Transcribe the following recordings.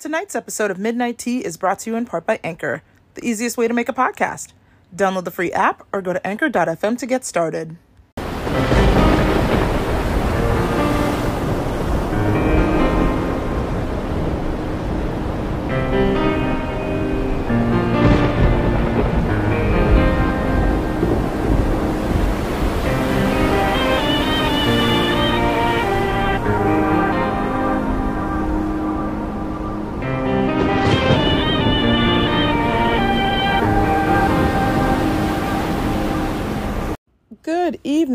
Tonight's episode of Midnight Tea is brought to you in part by Anchor, the easiest way to make a podcast. Download the free app or go to anchor.fm to get started.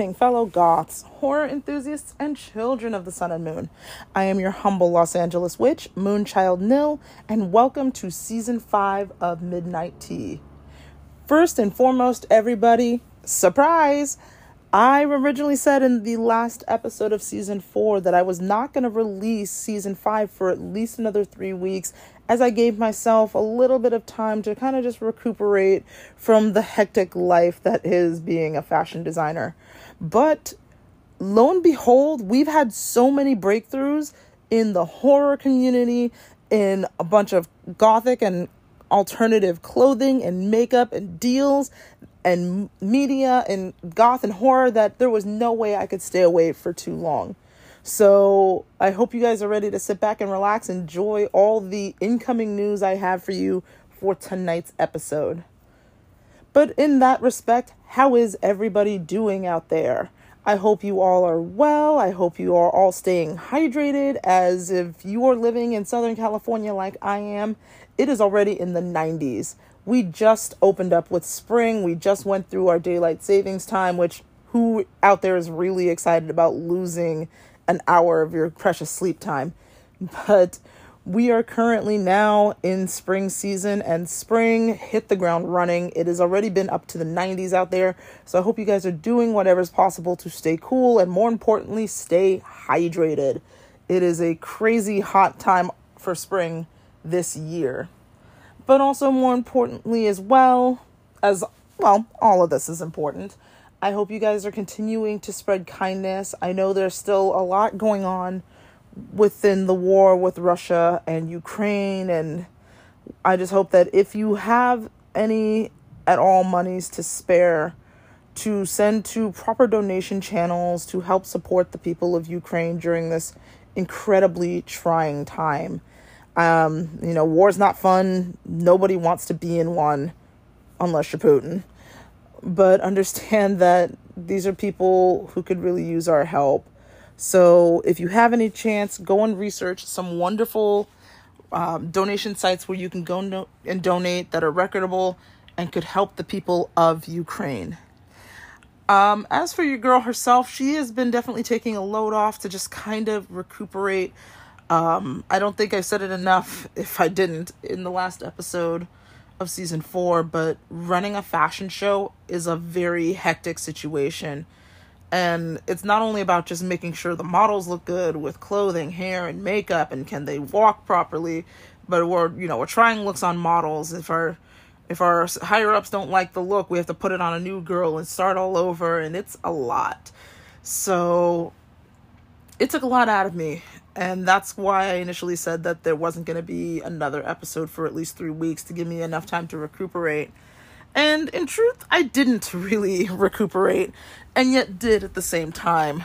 Evening, fellow goths, horror enthusiasts, and children of the sun and moon. I am your humble Los Angeles witch, Moonchild Nil, and welcome to season five of Midnight Tea. First and foremost, everybody, surprise! I originally said in the last episode of season four that I was not going to release season five for at least another three weeks as I gave myself a little bit of time to kind of just recuperate from the hectic life that is being a fashion designer. But lo and behold, we've had so many breakthroughs in the horror community, in a bunch of gothic and alternative clothing and makeup and deals and media and goth and horror that there was no way I could stay away for too long. So I hope you guys are ready to sit back and relax, enjoy all the incoming news I have for you for tonight's episode. But in that respect, how is everybody doing out there? I hope you all are well. I hope you are all staying hydrated as if you are living in Southern California like I am. It is already in the 90s. We just opened up with spring. We just went through our daylight savings time, which who out there is really excited about losing an hour of your precious sleep time. But we are currently now in spring season and spring hit the ground running. It has already been up to the 90s out there. So I hope you guys are doing whatever is possible to stay cool and more importantly, stay hydrated. It is a crazy hot time for spring this year. But also, more importantly, as well, as well, all of this is important. I hope you guys are continuing to spread kindness. I know there's still a lot going on within the war with Russia and Ukraine, and I just hope that if you have any at all monies to spare, to send to proper donation channels to help support the people of Ukraine during this incredibly trying time. Um, you know, war's not fun. Nobody wants to be in one unless you're Putin but understand that these are people who could really use our help. So if you have any chance, go and research some wonderful um, donation sites where you can go no- and donate that are recordable and could help the people of Ukraine. Um, as for your girl herself, she has been definitely taking a load off to just kind of recuperate. Um, I don't think I said it enough if I didn't in the last episode of season four, but running a fashion show is a very hectic situation. And it's not only about just making sure the models look good with clothing, hair, and makeup, and can they walk properly, but we're you know we're trying looks on models. If our if our higher ups don't like the look, we have to put it on a new girl and start all over, and it's a lot. So it took a lot out of me, and that's why I initially said that there wasn't going to be another episode for at least three weeks to give me enough time to recuperate. And in truth, I didn't really recuperate, and yet did at the same time.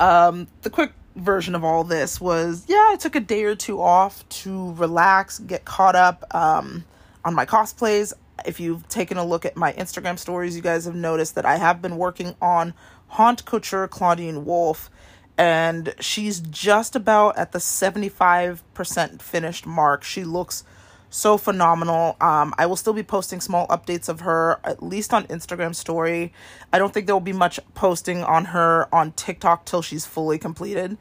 Um, the quick version of all this was yeah, I took a day or two off to relax, get caught up um, on my cosplays. If you've taken a look at my Instagram stories, you guys have noticed that I have been working on Haunt Couture Claudine Wolf and she's just about at the 75% finished mark. She looks so phenomenal. Um, I will still be posting small updates of her, at least on Instagram story. I don't think there will be much posting on her on TikTok till she's fully completed.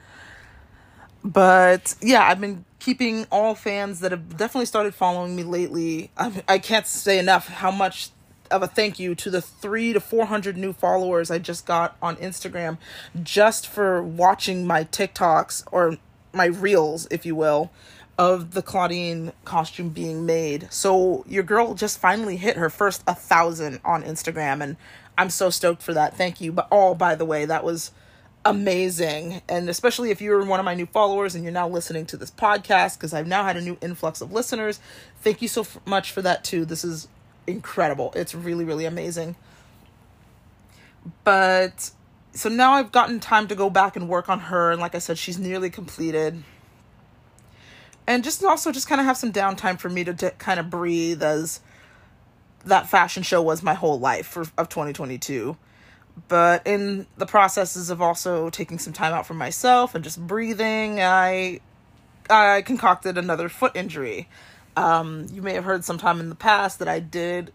But yeah, I've been keeping all fans that have definitely started following me lately. I, I can't say enough how much of a thank you to the three to 400 new followers I just got on Instagram just for watching my TikToks or my reels, if you will, of the Claudine costume being made. So your girl just finally hit her first a thousand on Instagram, and I'm so stoked for that. Thank you. But all, oh, by the way, that was amazing. And especially if you're one of my new followers and you're now listening to this podcast, because I've now had a new influx of listeners. Thank you so f- much for that, too. This is incredible. It's really, really amazing. But so now I've gotten time to go back and work on her. And like I said, she's nearly completed. And just also just kind of have some downtime for me to, to kind of breathe as that fashion show was my whole life for, of 2022 but in the processes of also taking some time out for myself and just breathing i i concocted another foot injury. Um, you may have heard sometime in the past that i did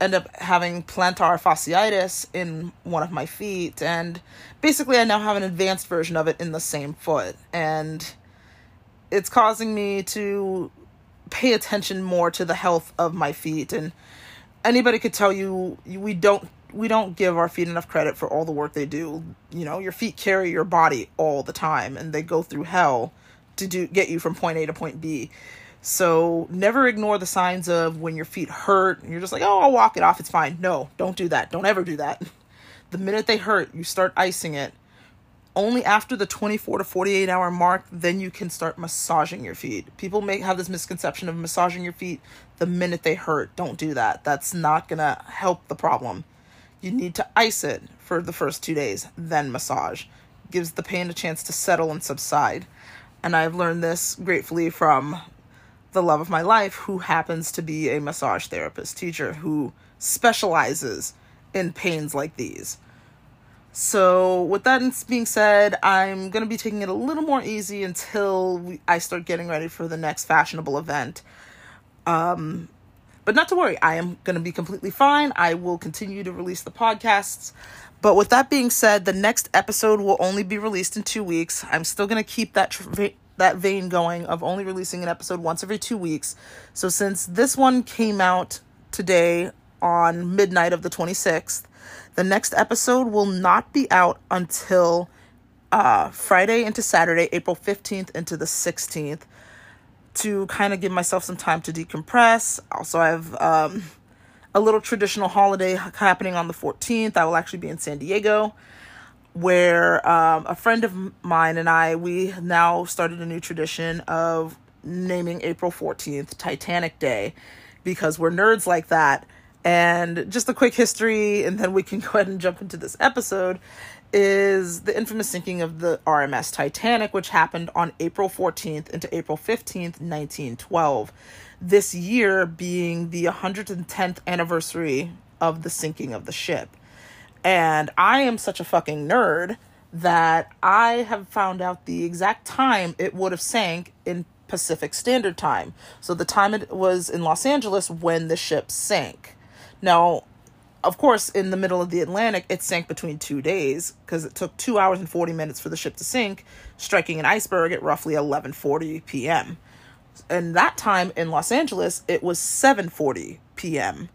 end up having plantar fasciitis in one of my feet and basically i now have an advanced version of it in the same foot. And it's causing me to pay attention more to the health of my feet and anybody could tell you we don't we don't give our feet enough credit for all the work they do. You know, your feet carry your body all the time and they go through hell to do get you from point A to point B. So never ignore the signs of when your feet hurt. And you're just like, oh, I'll walk it off. It's fine. No, don't do that. Don't ever do that. The minute they hurt, you start icing it. Only after the 24 to 48 hour mark, then you can start massaging your feet. People may have this misconception of massaging your feet the minute they hurt. Don't do that. That's not to help the problem. You need to ice it for the first two days, then massage. Gives the pain a chance to settle and subside. And I've learned this gratefully from the love of my life, who happens to be a massage therapist teacher who specializes in pains like these. So, with that being said, I'm going to be taking it a little more easy until we, I start getting ready for the next fashionable event. Um, but not to worry, I am going to be completely fine. I will continue to release the podcasts. But with that being said, the next episode will only be released in two weeks. I'm still going to keep that that vein going of only releasing an episode once every two weeks. So since this one came out today on midnight of the 26th, the next episode will not be out until uh, Friday into Saturday, April 15th into the 16th to kind of give myself some time to decompress. Also, I have um, a little traditional holiday happening on the 14th. I will actually be in San Diego, where um, a friend of mine and I, we now started a new tradition of naming April 14th Titanic Day because we're nerds like that. And just a quick history, and then we can go ahead and jump into this episode is the infamous sinking of the RMS Titanic, which happened on April 14th into April 15th, 1912. This year being the 110th anniversary of the sinking of the ship. And I am such a fucking nerd that I have found out the exact time it would have sank in Pacific Standard Time. So the time it was in Los Angeles when the ship sank. Now, of course, in the middle of the Atlantic, it sank between two days because it took two hours and 40 minutes for the ship to sink, striking an iceberg at roughly 11:40 p.m. And that time in Los Angeles, it was 7:40 p.m.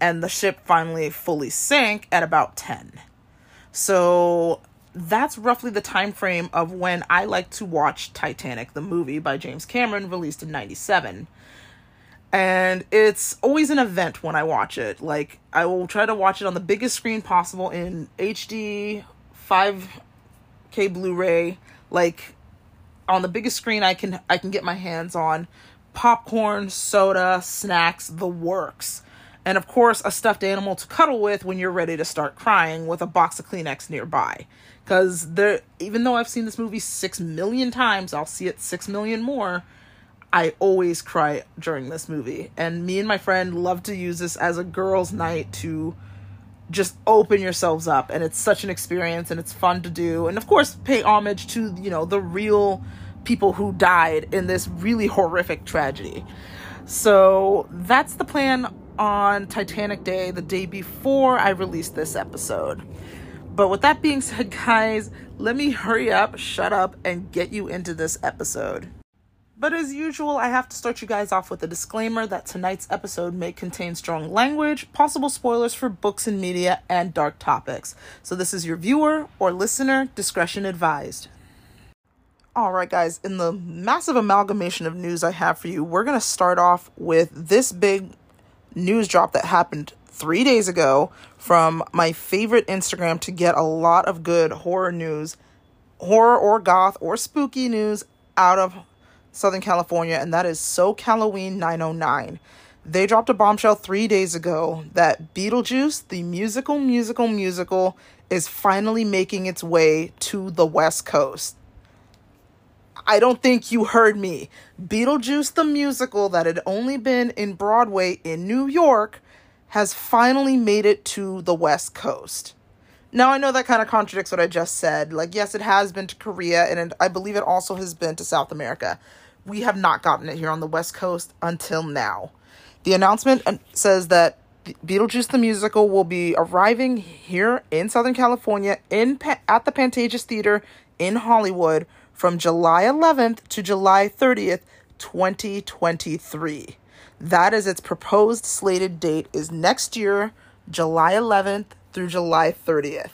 and the ship finally fully sank at about 10. So that's roughly the time frame of when I like to watch Titanic, the movie by James Cameron, released in 97 and it's always an event when I watch it. Like I will try to watch it on the biggest screen possible in HD, 5K Blu-ray, like on the biggest screen I can I can get my hands on. Popcorn, soda, snacks, the works. And of course, a stuffed animal to cuddle with when you're ready to start crying with a box of Kleenex nearby. Cuz there even though I've seen this movie 6 million times, I'll see it 6 million more I always cry during this movie. And me and my friend love to use this as a girls' night to just open yourselves up. And it's such an experience and it's fun to do. And of course, pay homage to, you know, the real people who died in this really horrific tragedy. So that's the plan on Titanic Day, the day before I release this episode. But with that being said, guys, let me hurry up, shut up, and get you into this episode. But as usual, I have to start you guys off with a disclaimer that tonight's episode may contain strong language, possible spoilers for books and media, and dark topics. So this is your viewer or listener discretion advised. All right, guys, in the massive amalgamation of news I have for you, we're going to start off with this big news drop that happened three days ago from my favorite Instagram to get a lot of good horror news, horror or goth or spooky news out of Southern California, and that is So Halloween 909. They dropped a bombshell three days ago that Beetlejuice, the musical, musical, musical, is finally making its way to the West Coast. I don't think you heard me. Beetlejuice, the musical that had only been in Broadway in New York, has finally made it to the West Coast. Now, I know that kind of contradicts what I just said. Like, yes, it has been to Korea, and I believe it also has been to South America. We have not gotten it here on the West Coast until now. The announcement uh, says that Beetlejuice the musical will be arriving here in Southern California in at the Pantages Theater in Hollywood from July 11th to July 30th, 2023. That is its proposed slated date is next year, July 11th through July 30th.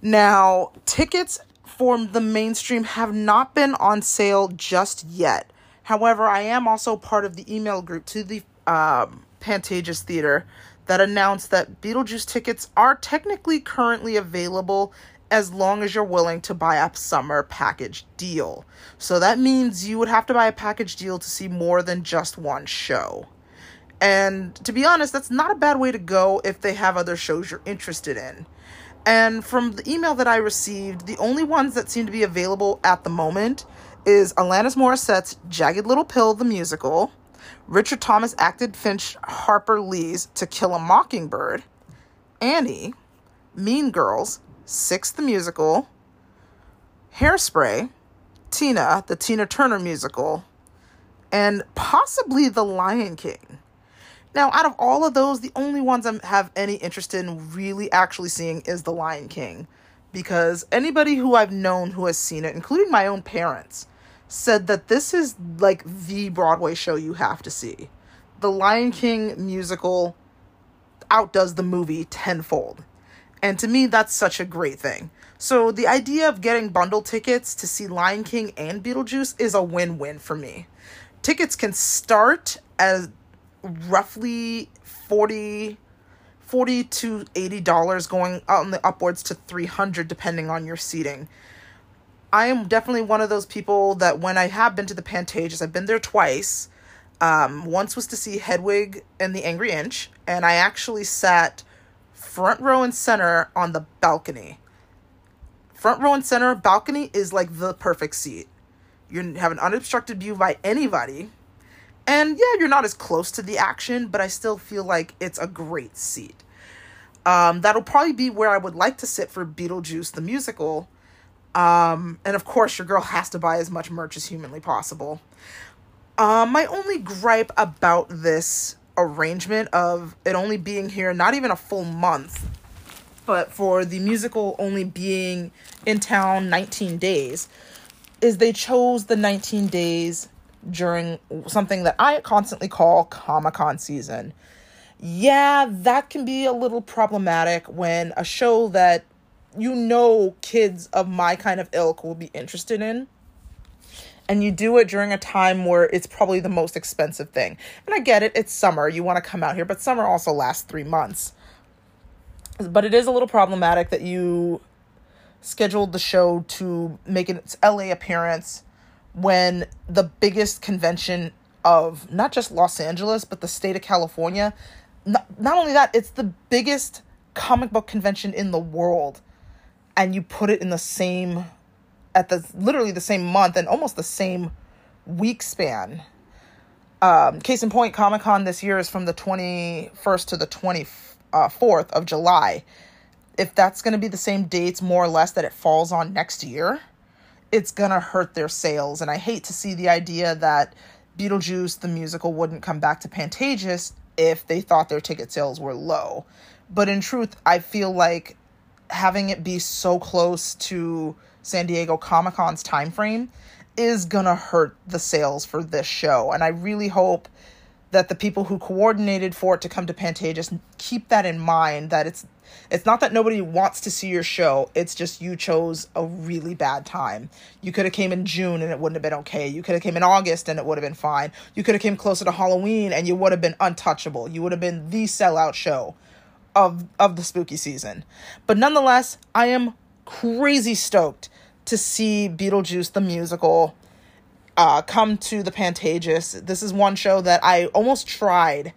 Now, tickets the mainstream have not been on sale just yet. However, I am also part of the email group to the um, Pantages Theater that announced that Beetlejuice tickets are technically currently available as long as you're willing to buy a summer package deal. So that means you would have to buy a package deal to see more than just one show. And to be honest, that's not a bad way to go if they have other shows you're interested in. And from the email that I received, the only ones that seem to be available at the moment is Alanis Morissette's Jagged Little Pill, the musical, Richard Thomas acted Finch Harper Lee's To Kill a Mockingbird, Annie, Mean Girls, Six the Musical, Hairspray, Tina, the Tina Turner musical, and possibly The Lion King. Now, out of all of those, the only ones I have any interest in really actually seeing is The Lion King. Because anybody who I've known who has seen it, including my own parents, said that this is like the Broadway show you have to see. The Lion King musical outdoes the movie tenfold. And to me, that's such a great thing. So the idea of getting bundle tickets to see Lion King and Beetlejuice is a win win for me. Tickets can start as roughly 40 40 to 80 dollars going on the upwards to 300 depending on your seating i am definitely one of those people that when i have been to the pantages i've been there twice um, once was to see hedwig and the angry inch and i actually sat front row and center on the balcony. Front row and center balcony is like the perfect seat. You have an unobstructed view by anybody. And yeah, you're not as close to the action, but I still feel like it's a great seat. Um, that'll probably be where I would like to sit for Beetlejuice the musical. Um, and of course, your girl has to buy as much merch as humanly possible. Um, my only gripe about this arrangement of it only being here not even a full month, but for the musical only being in town 19 days, is they chose the 19 days during something that I constantly call Comic Con season. Yeah, that can be a little problematic when a show that you know kids of my kind of ilk will be interested in and you do it during a time where it's probably the most expensive thing. And I get it, it's summer, you want to come out here, but summer also lasts three months. But it is a little problematic that you scheduled the show to make its LA appearance when the biggest convention of not just Los Angeles, but the state of California. Not, not only that, it's the biggest comic book convention in the world. And you put it in the same at the literally the same month and almost the same week span. Um, case in point, Comic Con this year is from the 21st to the 24th of July. If that's going to be the same dates, more or less, that it falls on next year, it's to hurt their sales. And I hate to see the idea that Beetlejuice, the musical, wouldn't come back to Pantages if they thought their ticket sales were low. But in truth, I feel like having it be so close to San Diego Comic Con's time frame is gonna hurt the sales for this show. And I really hope that the people who coordinated for it to come to Pantages keep that in mind that it's it's not that nobody wants to see your show. It's just you chose a really bad time. You could have came in june and it wouldn't have been okay. You could have came in august and it would have been fine. You could have came closer to halloween and you would have been untouchable. You would have been the sellout show of of the spooky season. But nonetheless i am crazy stoked to see beetlejuice the musical uh, come to the Pantages. This is one show that I almost tried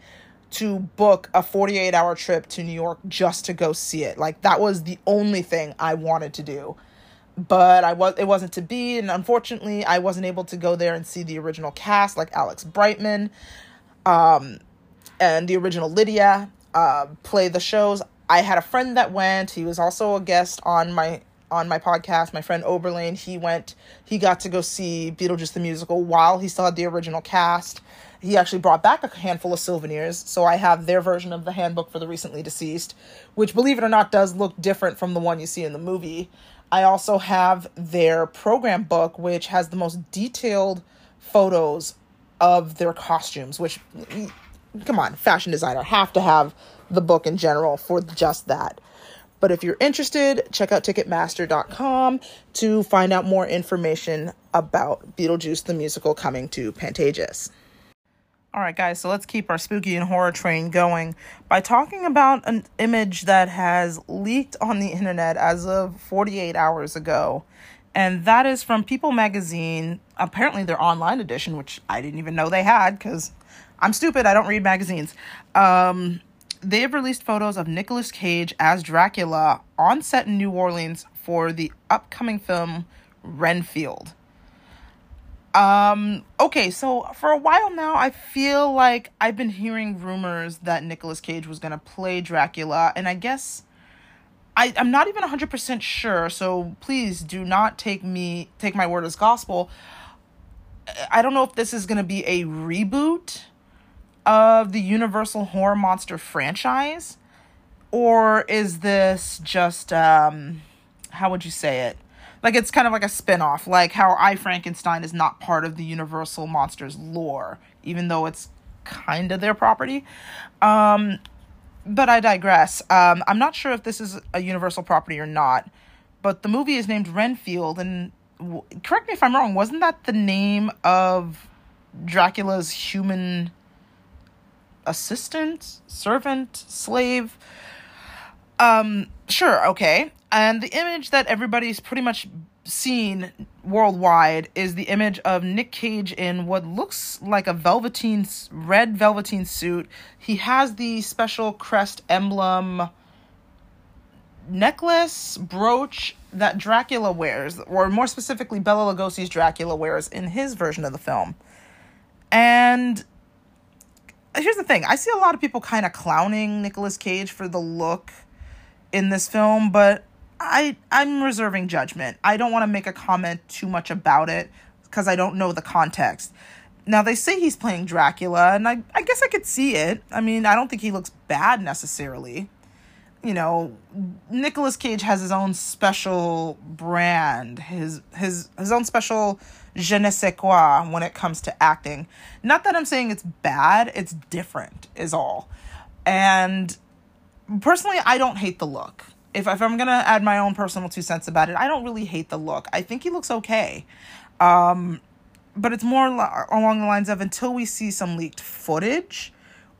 to book a 48 hour trip to New York just to go see it. Like that was the only thing I wanted to do. But I was it wasn't to be and unfortunately I wasn't able to go there and see the original cast like Alex Brightman um and the original Lydia uh play the shows. I had a friend that went. He was also a guest on my on my podcast, my friend Oberlane, he went, he got to go see Beetlejuice the musical while he still had the original cast. He actually brought back a handful of souvenirs, so I have their version of the handbook for the recently deceased, which, believe it or not, does look different from the one you see in the movie. I also have their program book, which has the most detailed photos of their costumes, which, come on, fashion designer have to have the book in general for just that. But if you're interested, check out Ticketmaster.com to find out more information about Beetlejuice the musical coming to Pantages. All right, guys, so let's keep our spooky and horror train going by talking about an image that has leaked on the internet as of 48 hours ago. And that is from People magazine, apparently their online edition, which I didn't even know they had because I'm stupid. I don't read magazines. Um, they have released photos of Nicolas Cage as Dracula on set in New Orleans for the upcoming film Renfield. Um, okay, so for a while now, I feel like I've been hearing rumors that Nicolas Cage was gonna play Dracula, and I guess I, I'm not even 100% sure, so please do not take me take my word as gospel. I don't know if this is gonna be a reboot of the Universal Horror Monster franchise? Or is this just, um, how would you say it? Like it's kind of like a spin off, like how I Frankenstein is not part of the Universal Monsters lore, even though it's kind of their property. Um, but I digress. Um, I'm not sure if this is a Universal property or not, but the movie is named Renfield, and w- correct me if I'm wrong, wasn't that the name of Dracula's human assistant, servant, slave. Um, sure, okay. And the image that everybody's pretty much seen worldwide is the image of Nick Cage in what looks like a velveteen red velveteen suit. He has the special crest emblem necklace brooch that Dracula wears, or more specifically Bela Lugosi's Dracula wears in his version of the film. And here's the thing I see a lot of people kind of clowning Nicolas Cage for the look in this film, but I I'm reserving judgment. I don't want to make a comment too much about it because I don't know the context. Now they say he's playing Dracula, and I I guess I could see it. I mean, I don't think he looks bad necessarily. You know, Nicolas Cage has his own special brand, his his his own special je ne sais quoi when it comes to acting. Not that I'm saying it's bad, it's different, is all. And personally, I don't hate the look. If, if I'm gonna add my own personal two cents about it, I don't really hate the look. I think he looks okay. Um, but it's more along the lines of until we see some leaked footage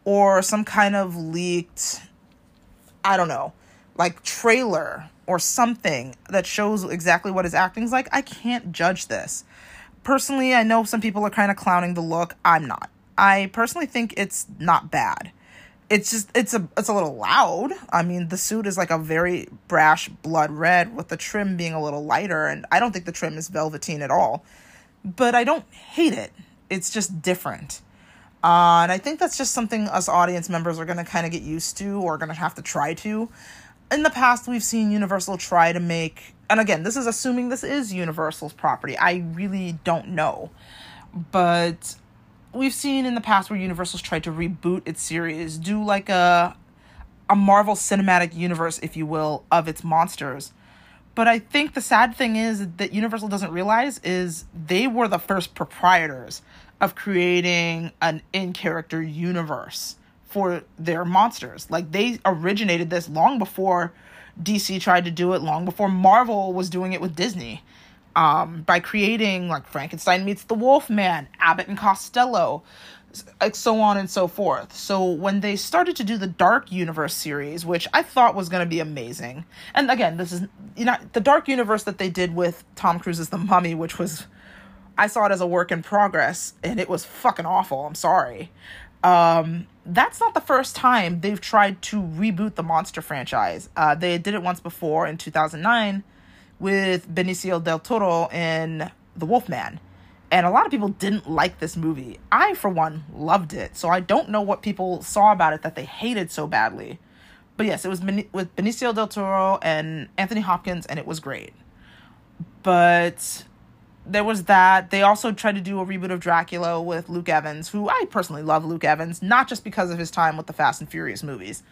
or some kind of leaked, I don't know, like trailer or something that shows exactly what his acting's like, I can't judge this personally, I know some people are kind of clowning the look. I'm not. I personally think it's not bad. It's just it's a it's a little loud. I mean, the suit is like a very brash blood red with the trim being a little lighter and I don't think the trim is velveteen at all. But I don't hate it. It's just different. Uh, and I think that's just something us audience members are going to kind of get used to or going to have to try to. In the past, we've seen Universal try to make and again, this is assuming this is Universal's property. I really don't know. But we've seen in the past where Universal's tried to reboot its series, do like a a Marvel cinematic universe, if you will, of its monsters. But I think the sad thing is that Universal doesn't realize is they were the first proprietors of creating an in character universe for their monsters. Like they originated this long before DC tried to do it, long before Marvel was doing it with Disney. Um, by creating like Frankenstein meets the Wolfman, Abbott and Costello, like so on and so forth. So when they started to do the Dark Universe series, which I thought was going to be amazing, and again, this is you know the Dark Universe that they did with Tom Cruise's The Mummy, which was I saw it as a work in progress, and it was fucking awful. I'm sorry. Um, that's not the first time they've tried to reboot the monster franchise. Uh, they did it once before in 2009 with Benicio del Toro in The Wolfman. And a lot of people didn't like this movie. I, for one, loved it. So I don't know what people saw about it that they hated so badly. But yes, it was with Benicio del Toro and Anthony Hopkins, and it was great. But there was that. They also tried to do a reboot of Dracula with Luke Evans, who I personally love Luke Evans, not just because of his time with the Fast and Furious movies,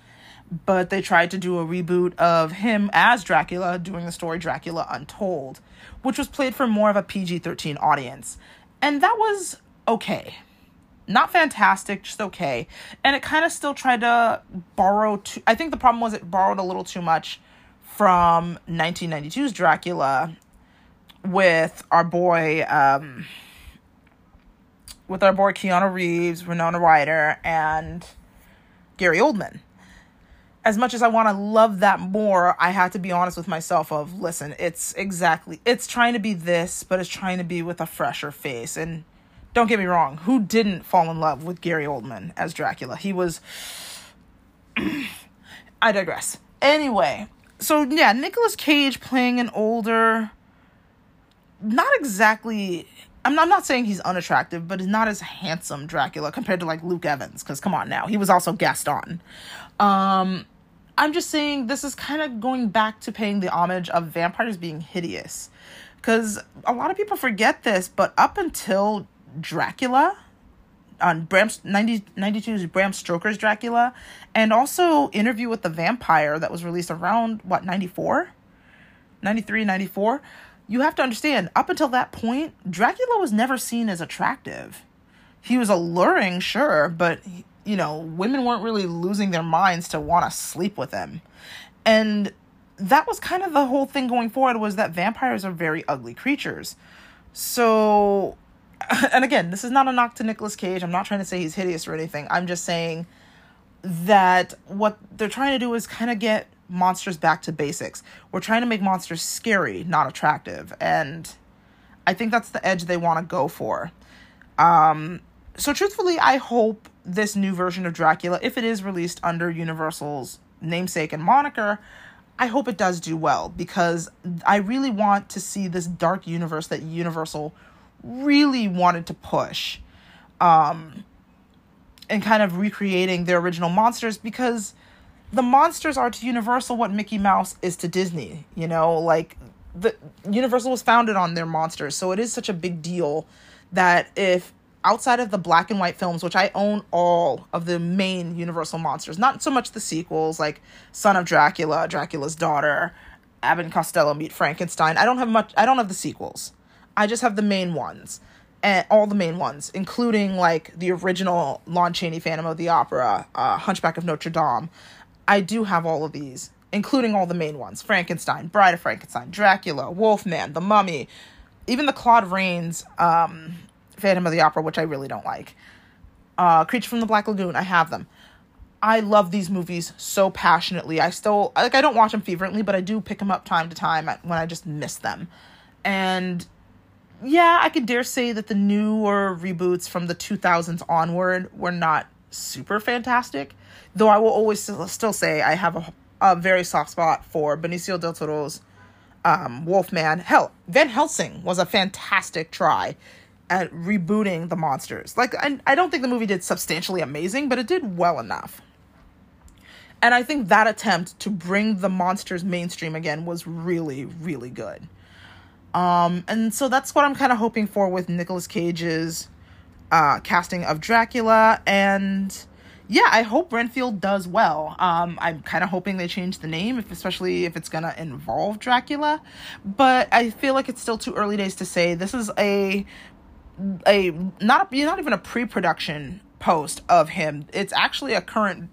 but they tried to do a reboot of him as Dracula, doing the story Dracula Untold, which was played for more of a PG 13 audience. And that was okay. Not fantastic, just okay. And it kind of still tried to borrow, too, I think the problem was it borrowed a little too much from 1992's Dracula with our boy um with our boy Keanu Reeves, Winona Ryder, and Gary Oldman. As much as I want to love that more, I had to be honest with myself of listen, it's exactly it's trying to be this, but it's trying to be with a fresher face. And don't get me wrong, who didn't fall in love with Gary Oldman as Dracula? He was I digress. Anyway, so yeah, Nicolas Cage playing an older not exactly I'm not, I'm not saying he's unattractive, but he's not as handsome Dracula compared to like Luke Evans. Because come on now, he was also Gaston. Um, I'm just saying this is kind of going back to paying the homage of vampires being hideous. Because a lot of people forget this, but up until Dracula, on Bram 90, 92's Bram Stoker's Dracula, and also Interview with the Vampire that was released around what 94, 93, 94 you have to understand, up until that point, Dracula was never seen as attractive. He was alluring, sure, but you know, women weren't really losing their minds to want to sleep with him. And that was kind of the whole thing going forward was that vampires are very ugly creatures. So and again, this is not a knock to Nicolas Cage. I'm not trying to say he's hideous or anything. I'm just saying that what they're trying to do is kind of get monsters back to basics. We're trying to make monsters scary, not attractive. And I think that's the edge they want to go for. Um, so, truthfully, I hope this new version of Dracula, if it is released under Universal's namesake and moniker, I hope it does do well because I really want to see this dark universe that Universal really wanted to push. Um, and kind of recreating their original monsters because the monsters are to Universal what Mickey Mouse is to Disney. You know, like the Universal was founded on their monsters, so it is such a big deal that if outside of the black and white films, which I own all of the main Universal monsters, not so much the sequels like Son of Dracula, Dracula's Daughter, Abbott and Costello Meet Frankenstein. I don't have much. I don't have the sequels. I just have the main ones and all the main ones, including like the original Lon Chaney Phantom of the Opera, uh, Hunchback of Notre Dame, I do have all of these, including all the main ones Frankenstein, Bride of Frankenstein, Dracula, Wolfman, The Mummy, even the Claude Rains um, Phantom of the Opera, which I really don't like. Uh, Creature from the Black Lagoon, I have them. I love these movies so passionately. I still like I don't watch them fervently, but I do pick them up time to time when I just miss them. And yeah, I could dare say that the newer reboots from the 2000s onward were not super fantastic. Though I will always still say I have a, a very soft spot for Benicio del Toro's um, Wolfman. Hell, Van Helsing was a fantastic try at rebooting the monsters. Like, I, I don't think the movie did substantially amazing, but it did well enough. And I think that attempt to bring the monsters mainstream again was really, really good. Um, and so that's what I'm kind of hoping for with Nicolas Cage's uh, casting of Dracula and yeah, I hope Renfield does well. Um, I'm kind of hoping they change the name, if, especially if it's gonna involve Dracula. But I feel like it's still too early days to say. This is a a not you're not even a pre-production post of him. It's actually a current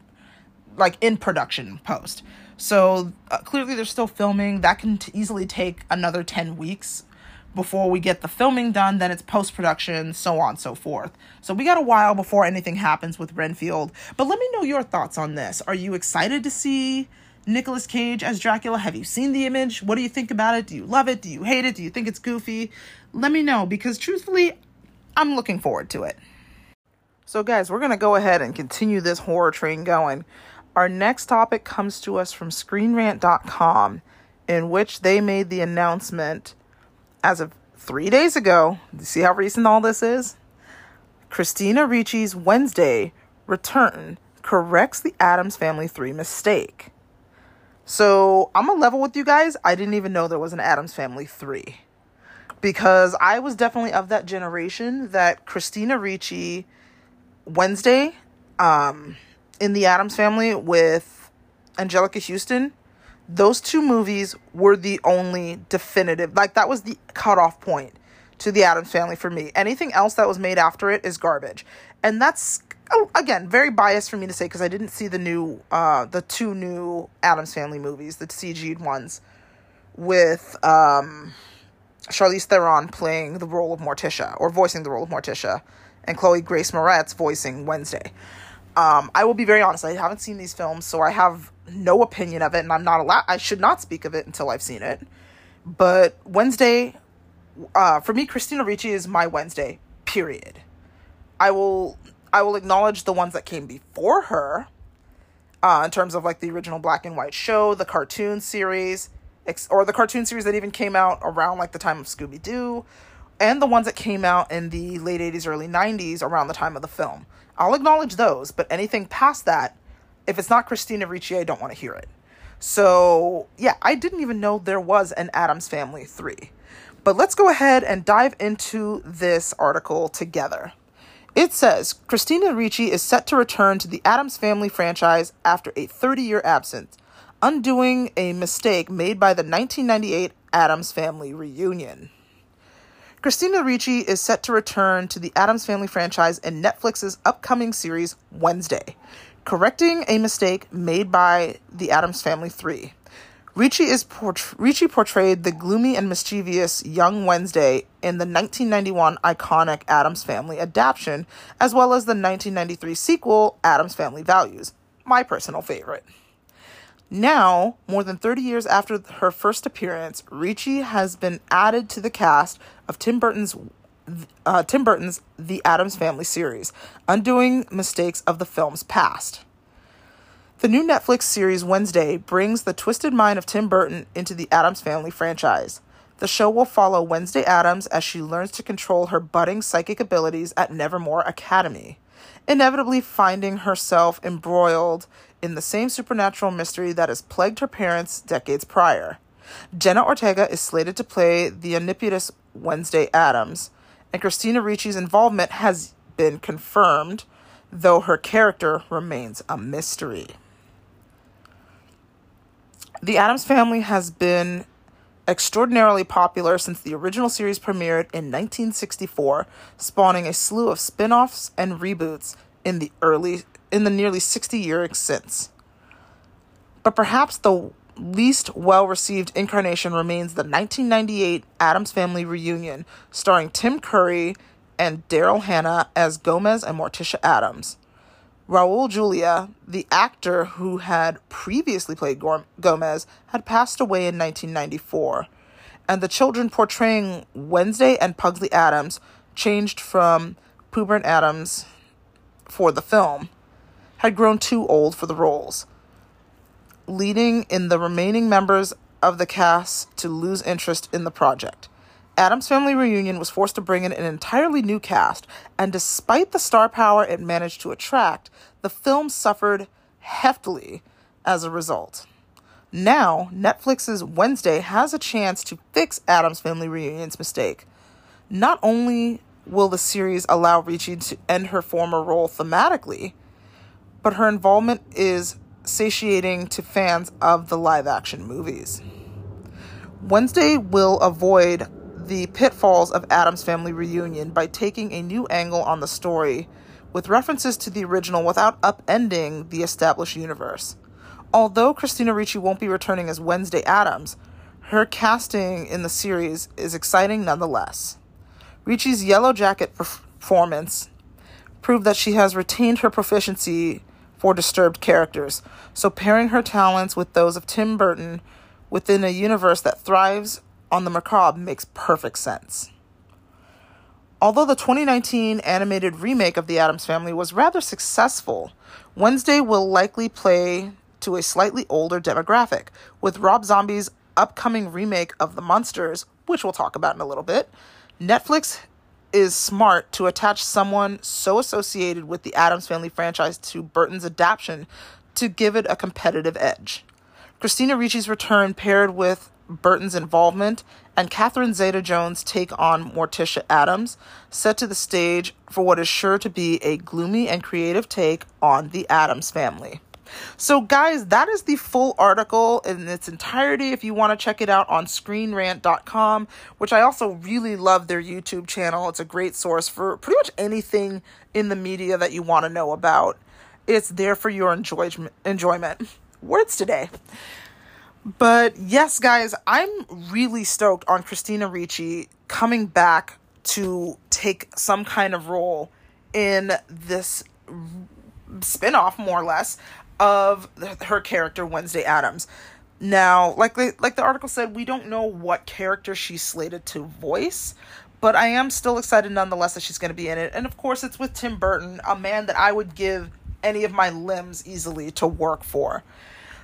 like in production post. So uh, clearly they're still filming. That can t- easily take another 10 weeks before we get the filming done, then it's post production, so on and so forth. So we got a while before anything happens with Renfield. But let me know your thoughts on this. Are you excited to see Nicolas Cage as Dracula? Have you seen the image? What do you think about it? Do you love it? Do you hate it? Do you think it's goofy? Let me know because truthfully, I'm looking forward to it. So, guys, we're going to go ahead and continue this horror train going. Our next topic comes to us from ScreenRant.com, in which they made the announcement as of three days ago. See how recent all this is? Christina Ricci's Wednesday return corrects the Addams Family 3 mistake. So I'm gonna level with you guys. I didn't even know there was an Addams Family 3 because I was definitely of that generation that Christina Ricci Wednesday um, in the Addams Family with Anjelica Huston those two movies were the only definitive like that was the cutoff point to the addams family for me. Anything else that was made after it is garbage. And that's oh, again very biased for me to say because I didn't see the new uh the two new addams family movies, the CG'd ones with um Charlize Theron playing the role of Morticia or voicing the role of Morticia and Chloe Grace Moretz voicing Wednesday. Um, I will be very honest, I haven't seen these films, so I have no opinion of it, and I'm not allowed, I should not speak of it until I've seen it. But Wednesday, uh, for me, Christina Ricci is my Wednesday, period. I will, I will acknowledge the ones that came before her, uh, in terms of like the original black and white show, the cartoon series, ex- or the cartoon series that even came out around like the time of Scooby Doo, and the ones that came out in the late 80s, early 90s around the time of the film. I'll acknowledge those, but anything past that, if it's not Christina Ricci, I don't want to hear it. So, yeah, I didn't even know there was an Addams Family 3. But let's go ahead and dive into this article together. It says Christina Ricci is set to return to the Addams Family franchise after a 30 year absence, undoing a mistake made by the 1998 Addams Family reunion. Christina Ricci is set to return to the Addams Family franchise in Netflix's upcoming series Wednesday, correcting a mistake made by the Addams Family 3. Ricci, is port- portrayed the gloomy and mischievous young Wednesday in the 1991 iconic Addams Family adaptation, as well as the 1993 sequel, Addams Family Values, my personal favorite. Now, more than 30 years after her first appearance, Ricci has been added to the cast of Tim Burton's uh, Tim Burton's The Addams Family series, undoing mistakes of the film's past. The new Netflix series Wednesday brings the twisted mind of Tim Burton into the Addams Family franchise. The show will follow Wednesday Addams as she learns to control her budding psychic abilities at Nevermore Academy, inevitably finding herself embroiled in the same supernatural mystery that has plagued her parents decades prior. Jenna Ortega is slated to play the omnipotent Wednesday Addams, and Christina Ricci's involvement has been confirmed, though her character remains a mystery. The Addams family has been extraordinarily popular since the original series premiered in 1964, spawning a slew of spin-offs and reboots in the early in the nearly 60 years since. But perhaps the least well received incarnation remains the 1998 Addams Family reunion, starring Tim Curry and Daryl Hannah as Gomez and Morticia Addams. Raul Julia, the actor who had previously played Gomez, had passed away in 1994, and the children portraying Wednesday and Pugsley Addams changed from Pubert Addams for the film had grown too old for the roles, leading in the remaining members of the cast to lose interest in the project. Addams Family Reunion was forced to bring in an entirely new cast, and despite the star power it managed to attract, the film suffered heftily as a result. Now, Netflix's Wednesday has a chance to fix Addams Family Reunion's mistake. Not only will the series allow Ricci to end her former role thematically, but her involvement is satiating to fans of the live action movies. Wednesday will avoid the pitfalls of Addams Family Reunion by taking a new angle on the story with references to the original without upending the established universe. Although Christina Ricci won't be returning as Wednesday Addams, her casting in the series is exciting nonetheless. Ricci's Yellow Jacket performance proved that she has retained her proficiency for disturbed characters, so pairing her talents with those of Tim Burton within a universe that thrives on the macabre makes perfect sense. Although the 2019 animated remake of The Addams Family was rather successful, Wednesday will likely play to a slightly older demographic, with Rob Zombie's upcoming remake of The Munsters, which we'll talk about in a little bit. Netflix is smart to attach someone so associated with the Addams Family franchise to Burton's adaptation to give it a competitive edge. Christina Ricci's return paired with Burton's involvement and Catherine Zeta Jones' take on Morticia Addams set to the stage for what is sure to be a gloomy and creative take on the Addams family. So, guys, that is the full article in its entirety. If you want to check it out on screenrant.com, which I also really love their YouTube channel, it's a great source for pretty much anything in the media that you want to know about. It's there for your enjoyment. enjoyment. Words today. But yes, guys, I'm really stoked on Christina Ricci coming back to take some kind of role in this spin-off more or less of her character Wednesday Addams. Now, like the, like the article said, we don't know what character she's slated to voice, but I am still excited nonetheless that she's going to be in it. And of course, it's with Tim Burton, a man that I would give any of my limbs easily to work for.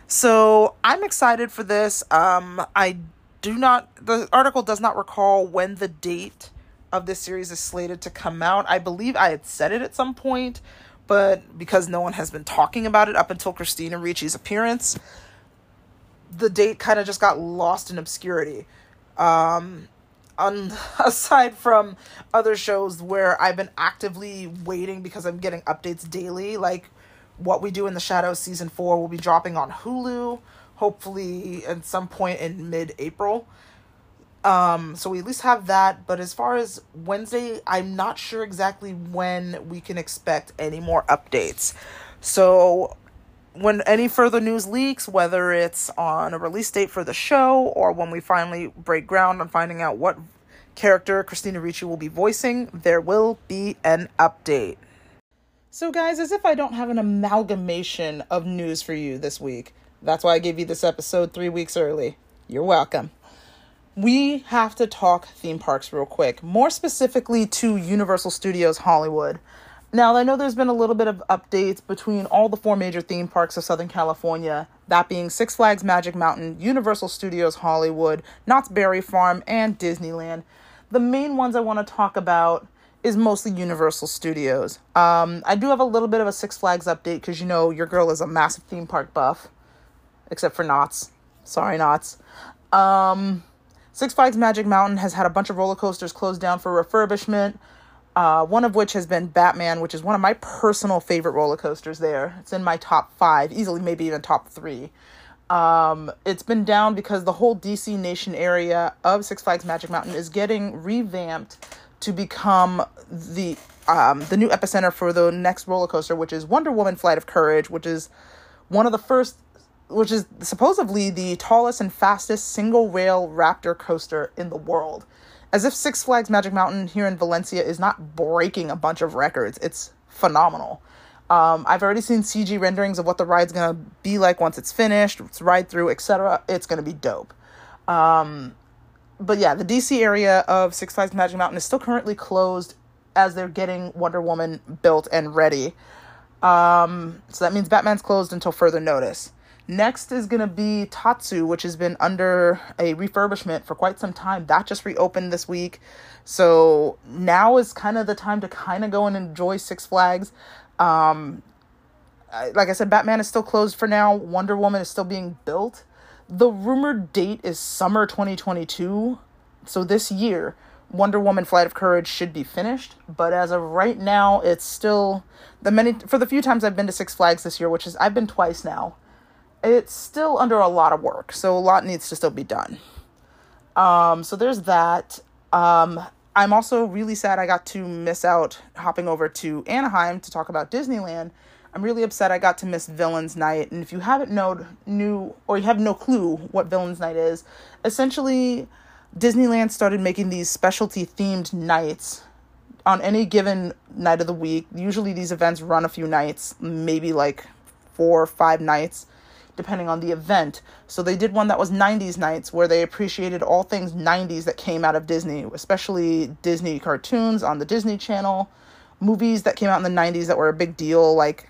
So I'm excited for this. Um, I do not, the article does not recall when the date of this series is slated to come out. I believe I had said it at some point, but because no one has been talking about it up until Christina Ricci's appearance, the date kind of just got lost in obscurity. Um, on aside from other shows where I've been actively waiting because I'm getting updates daily, like what we do in the shadows season four will be dropping on Hulu, hopefully at some point in mid-April. Um, so we at least have that. But as far as Wednesday, I'm not sure exactly when we can expect any more updates. So when any further news leaks, whether it's on a release date for the show or when we finally break ground on finding out what character Christina Ricci will be voicing, there will be an update. So, guys, as if I don't have an amalgamation of news for you this week, that's why I gave you this episode three weeks early. You're welcome we have to talk theme parks real quick, more specifically to Universal Studios Hollywood. Now, I know there's been a little bit of updates between all the four major theme parks of Southern California, that being Six Flags Magic Mountain, Universal Studios Hollywood, Knott's Berry Farm, and Disneyland. The main ones I want to talk about is mostly Universal Studios. Um, I do have a little bit of a Six Flags update because you know your girl is a massive theme park buff, except for Knott's. Sorry, Knott's. Um, Six Flags Magic Mountain has had a bunch of roller coasters closed down for refurbishment. Uh, one of which has been Batman, which is one of my personal favorite roller coasters there. It's in my top five, easily maybe even top three. Um, it's been down because the whole DC Nation area of Six Flags Magic Mountain is getting revamped to become the um, the new epicenter for the next roller coaster, which is Wonder Woman Flight of Courage, which is one of the first which is supposedly the tallest and fastest single rail raptor coaster in the world. As if Six Flags Magic Mountain here in Valencia is not breaking a bunch of records. It's phenomenal. Um, I've already seen CG renderings of what the ride's gonna be like once it's finished, its ride through, etc. It's gonna be dope. Um, but yeah, the DC area of Six Flags Magic Mountain is still currently closed as they're getting Wonder Woman built and ready. Um, so that means Batman's closed until further notice. Next is going to be Tatsu, which has been under a refurbishment for quite some time. That just reopened this week. So now is kind of the time to kind of go and enjoy Six Flags. Um, like I said, Batman is still closed for now. Wonder Woman is still being built. The rumored date is summer 2022. So this year, Wonder Woman Flight of Courage should be finished, but as of right now, it's still the many for the few times I've been to Six Flags this year, which is I've been twice now it's still under a lot of work, so a lot needs to still be done. Um, so there's that. Um, I'm also really sad I got to miss out hopping over to Anaheim to talk about Disneyland. I'm really upset I got to miss Villains Night. And if you haven't known, knew, or you have no clue what Villains Night is, essentially Disneyland started making these specialty themed nights on any given night of the week. Usually these events run a few nights, maybe like four or five nights depending on the event. So they did one that was 90s nights where they appreciated all things 90s that came out of Disney, especially Disney cartoons on the Disney Channel, movies that came out in the 90s that were a big deal, like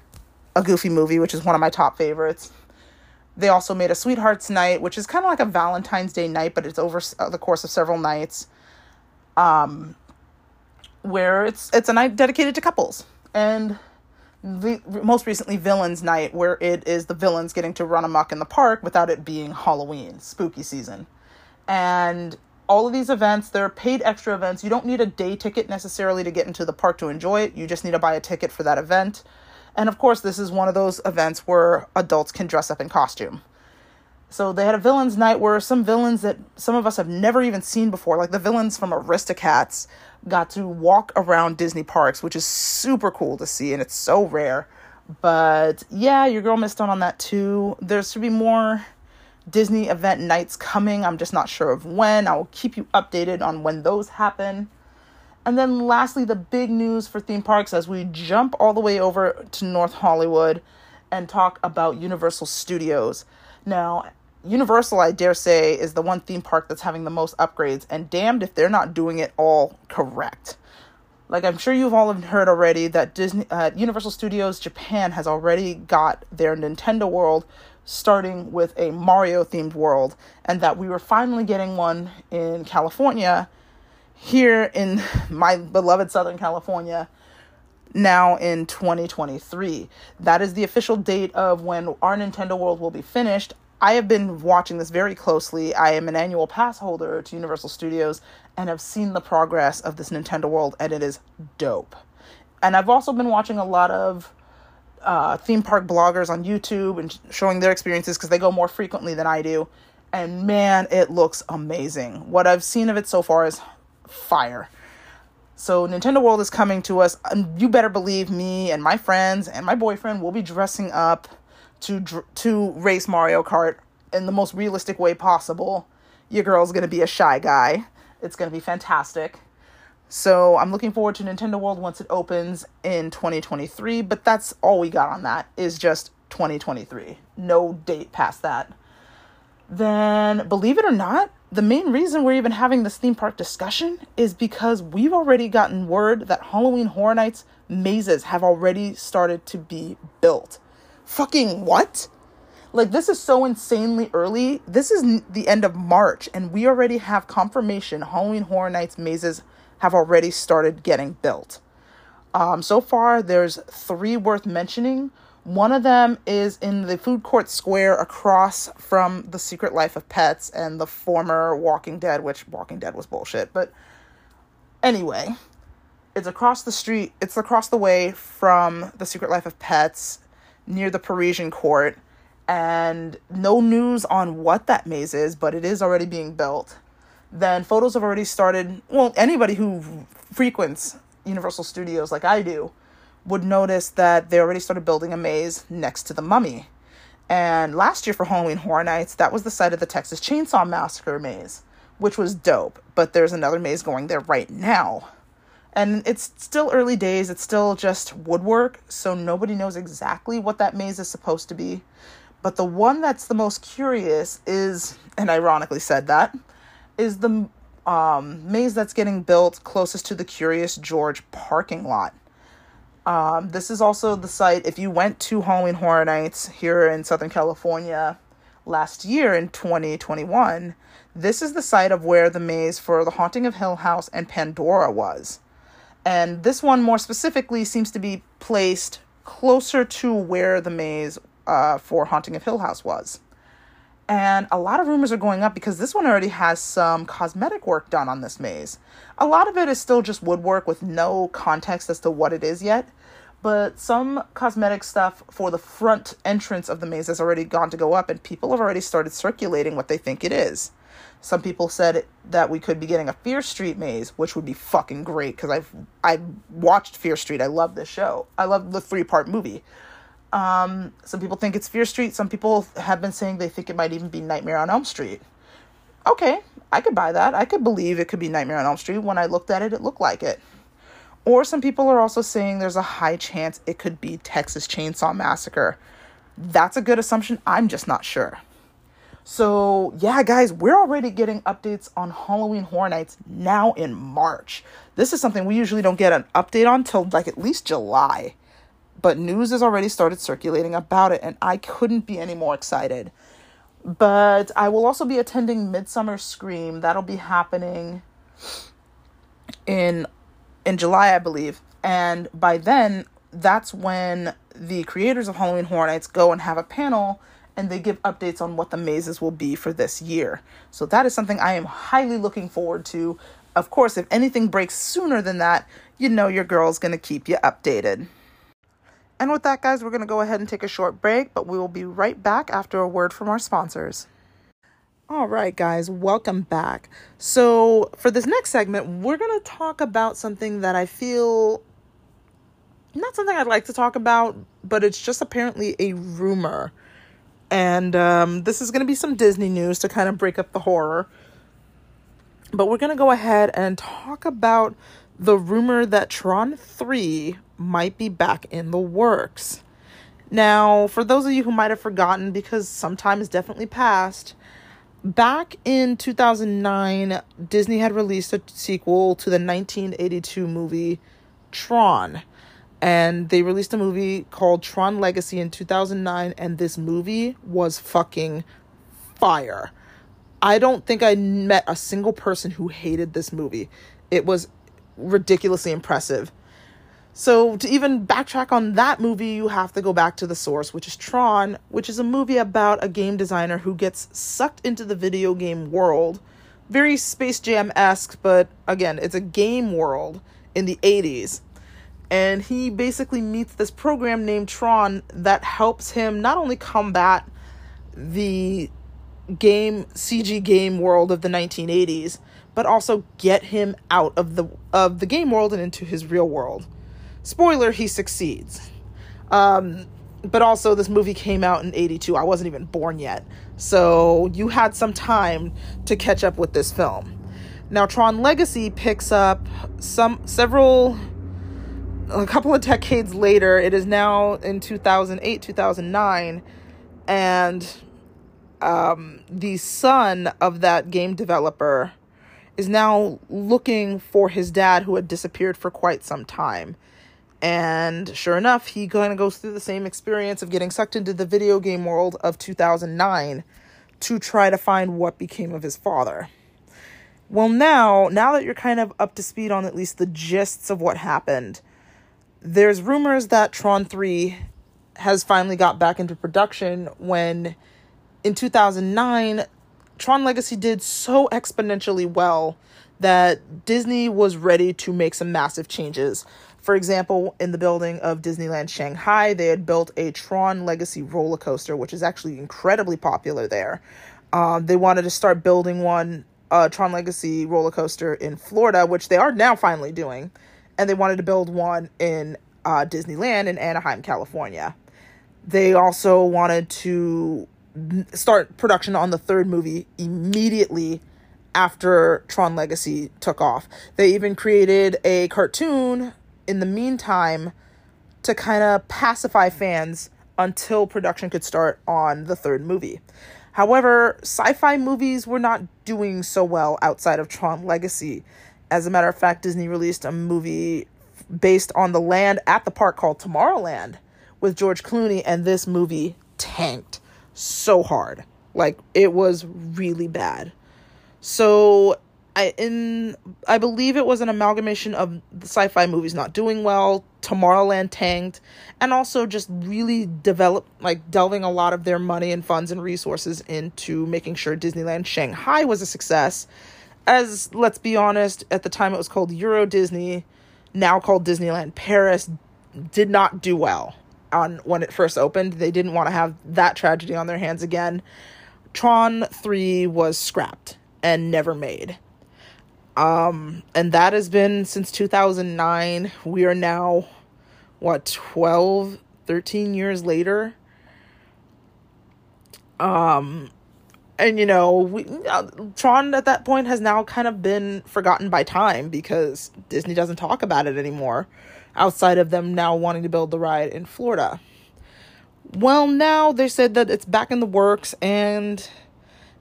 a Goofy movie, which is one of my top favorites. They also made a Sweethearts Night, which is kind of like a Valentine's Day night, but it's over uh, the course of several nights. Um, where it's it's a night dedicated to couples, and the most recently Villains Night, where it is the villains getting to run amok in the park without it being Halloween, spooky season. And all of these events, they're paid extra events. You don't need a day ticket necessarily to get into the park to enjoy it. You just need to buy a ticket for that event. And of course, this is one of those events where adults can dress up in costume. So they had a villains night where some villains that some of us have never even seen before, like the villains from Aristocats, got to walk around Disney parks, which is super cool to see and it's so rare. But yeah, your girl missed out on that too. There's to be more Disney event nights coming. I'm just not sure of when. I will keep you updated on when those happen. And then lastly, the big news for theme parks as we jump all the way over to North Hollywood and talk about Universal Studios. Now, Universal, I dare say, is the one theme park that's having the most upgrades, and damned if they're not doing it all correct. Like I'm sure you've all heard already that Disney, uh, Universal Studios Japan has already got their Nintendo World starting with a Mario themed world, and that we were finally getting one in California, here in my beloved Southern California, now in 2023. That is the official date of when our Nintendo World will be finished. I have been watching this very closely. I am an annual pass holder to Universal Studios and have seen the progress of this Nintendo World, and it is dope. And I've also been watching a lot of uh, theme park bloggers on YouTube and showing their experiences because they go more frequently than I do. And man, it looks amazing. What I've seen of it so far is fire. So Nintendo World is coming to us. And you better believe me and my friends and my boyfriend will be dressing up to to race Mario Kart in the most realistic way possible. Your girl's going to be a shy guy. It's going to be fantastic. So I'm looking forward to Nintendo World once it opens in 2023, but that's all we got on that is just 2023. No date past that. Then, believe it or not, the main reason we're even having this theme park discussion is because we've already gotten word that Halloween Horror Nights mazes have already started to be built. Fucking what? Like, this is so insanely early. This is the end of March, and we already have confirmation Halloween Horror Nights mazes have already started getting built. Um, so far, there's three worth mentioning. One of them is in the food court square across from The Secret Life of Pets and the former Walking Dead, which Walking Dead was bullshit. But anyway, it's across the street, it's across the way from The Secret Life of Pets near the Parisian court. And no news on what that maze is, but it is already being built then photos have already started. Well, anybody who frequents Universal Studios like I do would notice that they already started building a maze next to the mummy. And last year for Halloween Horror Nights, that was the site of the Texas Chainsaw Massacre maze, which was dope. But there's another maze going there right now. And it's still early days, it's still just woodwork, so nobody knows exactly what that maze is supposed to be. But the one that's the most curious is, and ironically said that, is the um, maze that's getting built closest to the Curious George parking lot. Um, this is also the site, if you went to Halloween Horror Nights here in Southern California last year in 2021, this is the site of where the maze for The Haunting of Hill House and Pandora was. And this one, more specifically, seems to be placed closer to where the maze uh, for Haunting of Hill House was. And a lot of rumors are going up because this one already has some cosmetic work done on this maze. A lot of it is still just woodwork with no context as to what it is yet. But some cosmetic stuff for the front entrance of the maze has already gone to go up, and people have already started circulating what they think it is. Some people said that we could be getting a Fear Street maze, which would be fucking great because I've I watched Fear Street. I love this show. I love the three part movie. Um, some people think it's Fear Street. Some people have been saying they think it might even be Nightmare on Elm Street. Okay, I could buy that. I could believe it could be Nightmare on Elm Street. When I looked at it, it looked like it. Or some people are also saying there's a high chance it could be Texas Chainsaw Massacre. That's a good assumption. I'm just not sure. So, yeah, guys, we're already getting updates on Halloween Horror Nights now in March. This is something we usually don't get an update on till like at least July. But news has already started circulating about it, and I couldn't be any more excited. But I will also be attending Midsummer Scream. That'll be happening in in July, I believe. And by then, that's when the creators of Halloween Horror Nights go and have a panel and they give updates on what the mazes will be for this year. So that is something I am highly looking forward to. Of course, if anything breaks sooner than that, you know your girl's going to keep you updated. And with that, guys, we're going to go ahead and take a short break, but we will be right back after a word from our sponsors. All right, guys, welcome back. So, for this next segment, we're going to talk about something that I feel not something I'd like to talk about, but it's just apparently a rumor. And um, this is going to be some Disney news to kind of break up the horror. But we're going to go ahead and talk about the rumor that Tron 3 might be back in the works. Now, for those of you who might have forgotten, because some time has definitely passed, back in 2009, Disney had released a sequel to the 1982 movie Tron. And they released a movie called Tron Legacy in 2009, and this movie was fucking fire. I don't think I met a single person who hated this movie. It was ridiculously impressive. So, to even backtrack on that movie, you have to go back to the source, which is Tron, which is a movie about a game designer who gets sucked into the video game world. Very Space Jam esque, but again, it's a game world in the 80s. And he basically meets this program named Tron that helps him not only combat the game CG game world of the 1980s, but also get him out of the of the game world and into his real world spoiler, he succeeds. Um, but also, this movie came out in 82. I wasn't even born yet. So you had some time to catch up with this film. Now, Tron Legacy picks up some several a couple of decades later. It is now in 2008, 2009, and um, the son of that game developer is now looking for his dad who had disappeared for quite some time. And sure enough, he kind of goes through the same experience of getting sucked into the video game world of 2009 to try to find what became of his father. Well, now, now that you're kind of up to speed on at least the gists of what happened, there's rumors that Tron 3 has finally got back into production when in 2009 Tron Legacy did so exponentially well that Disney was ready to make some massive changes. For example, in the building of Disneyland Shanghai, they had built a Tron Legacy roller coaster, which is actually incredibly popular there. Um, they wanted to start building one, uh, Tron Legacy roller coaster in Florida, which they are now finally doing. And they wanted to build one in uh, Disneyland in Anaheim, California. They also wanted to start production on the third movie immediately after Tron Legacy took off. They even created a cartoon in the meantime to kind of pacify fans until production could start on the third movie. However, sci fi movies were not doing so well outside of Tron Legacy. As a matter of fact, Disney released a movie based on the land at the park called Tomorrowland with George Clooney, and this movie tanked so hard. Like, it was really bad. So I in I believe it was an amalgamation of the sci-fi movies not doing well, Tomorrowland tanked, and also just really develop like delving a lot of their money and funds and resources into making sure Disneyland Shanghai was a success. As let's be honest, at the time it was called Euro Disney, now called Disneyland Paris, did not do well on when it first opened. They didn't want to have that tragedy on their hands again. Tron 3 was scrapped and never made. Um, and that has been since 2009. We are now, what, 12, 13 years later. Um, and you know, we, uh, Tron at that point has now kind of been forgotten by time because Disney doesn't talk about it anymore, outside of them now wanting to build the ride in Florida. Well, now they said that it's back in the works and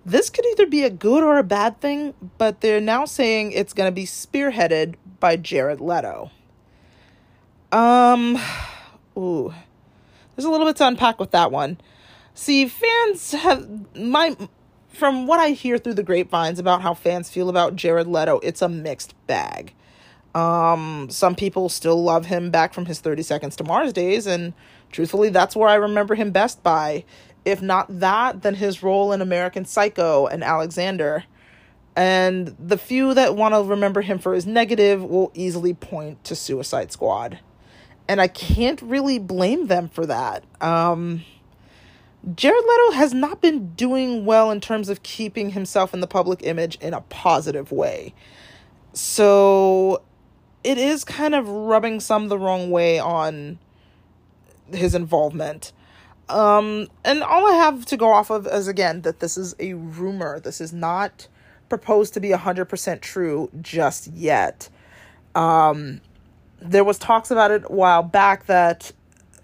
this could either be a good or a bad thing, but they're now saying it's going to be spearheaded by Jared Leto. Um, ooh, there's a little bit to unpack with that one. See, fans have my from what I hear through the grapevines about how fans feel about Jared Leto, it's a mixed bag. Um, some people still love him back from his 30 Seconds to Mars days, and truthfully, that's where I remember him best by. If not that, then his role in American Psycho and Alexander. And the few that want to remember him for his negative will easily point to Suicide Squad. And I can't really blame them for that. Um, Jared Leto has not been doing well in terms of keeping himself in the public image in a positive way. So it is kind of rubbing some the wrong way on his involvement. Um, and all I have to go off of is again that this is a rumor. This is not proposed to be 100% true just yet. Um, there was talks about it a while back that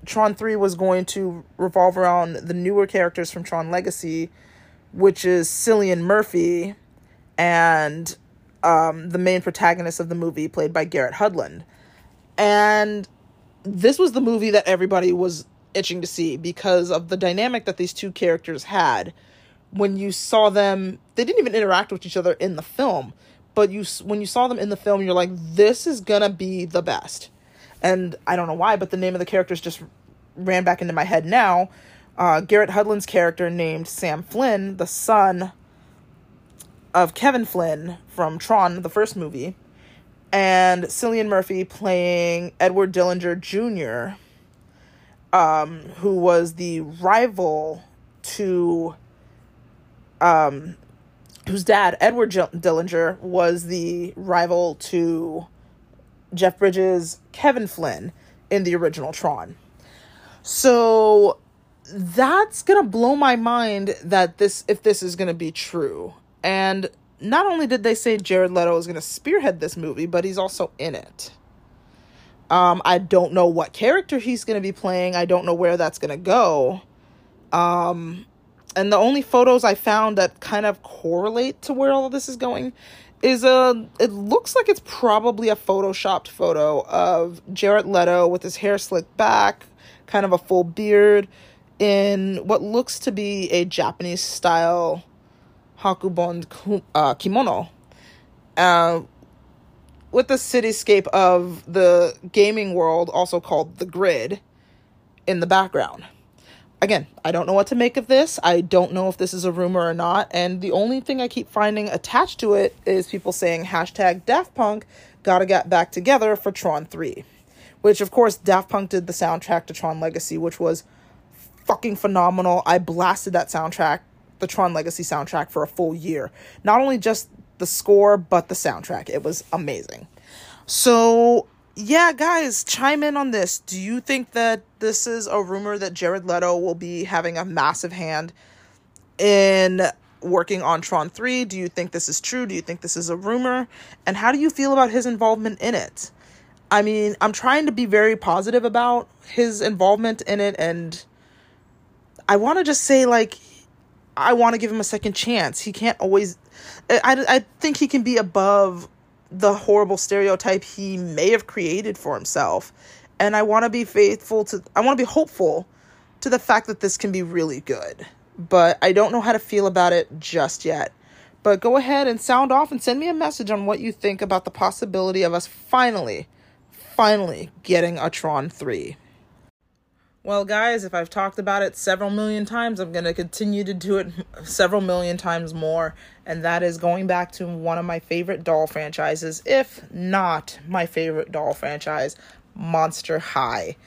Tron 3 was going to revolve around the newer characters from Tron Legacy, which is Cillian Murphy and um, the main protagonist of the movie, played by Garrett Hedlund. And this was the movie that everybody was itching to see because of the dynamic that these two characters had. When you saw them, they didn't even interact with each other in the film, but you when you saw them in the film, you're like, this is gonna be the best and I don't know why, but the name of the characters just ran back into my head now. Uh, Garrett Hedlund's character named Sam Flynn, the son of Kevin Flynn from Tron, the first movie, and Cillian Murphy playing Edward Dillinger Jr., um, who was the rival to, um, whose dad, Edward Dillinger, was the rival to Jeff Bridges, Kevin Flynn in the original Tron. So that's going to blow my mind that this if this is going to be true. And not only did they say Jared Leto is going to spearhead this movie, but he's also in it. Um, I don't know what character he's going to be playing. I don't know where that's going to go. Um, and the only photos I found that kind of correlate to where all this is going is a it looks like it's probably a photoshopped photo of Jared Leto with his hair slicked back, kind of a full beard in what looks to be a Japanese style hakubon uh, kimono. Uh, with the cityscape of the gaming world, also called the grid, in the background again, I don't know what to make of this. I don't know if this is a rumor or not. And the only thing I keep finding attached to it is people saying hashtag Daft Punk gotta get back together for Tron 3. Which, of course, Daft Punk did the soundtrack to Tron Legacy, which was fucking phenomenal. I blasted that soundtrack, the Tron Legacy soundtrack, for a full year. Not only just the score, but the soundtrack. It was amazing. So yeah, guys, chime in on this. Do you think that this is a rumor that Jared Leto will be having a massive hand in working on Tron 3? Do you think this is true? Do you think this is a rumor? And how do you feel about his involvement in it? I mean, I'm trying to be very positive about his involvement in it, and I want to just say, like, I want to give him a second chance. He can't always. I, I think he can be above the horrible stereotype he may have created for himself. And I want to be faithful to, I want to be hopeful to the fact that this can be really good. But I don't know how to feel about it just yet. But go ahead and sound off and send me a message on what you think about the possibility of us finally, finally getting a Tron 3. Well, guys, if I've talked about it several million times, I'm going to continue to do it several million times more. And that is going back to one of my favorite doll franchises, if not my favorite doll franchise, Monster High.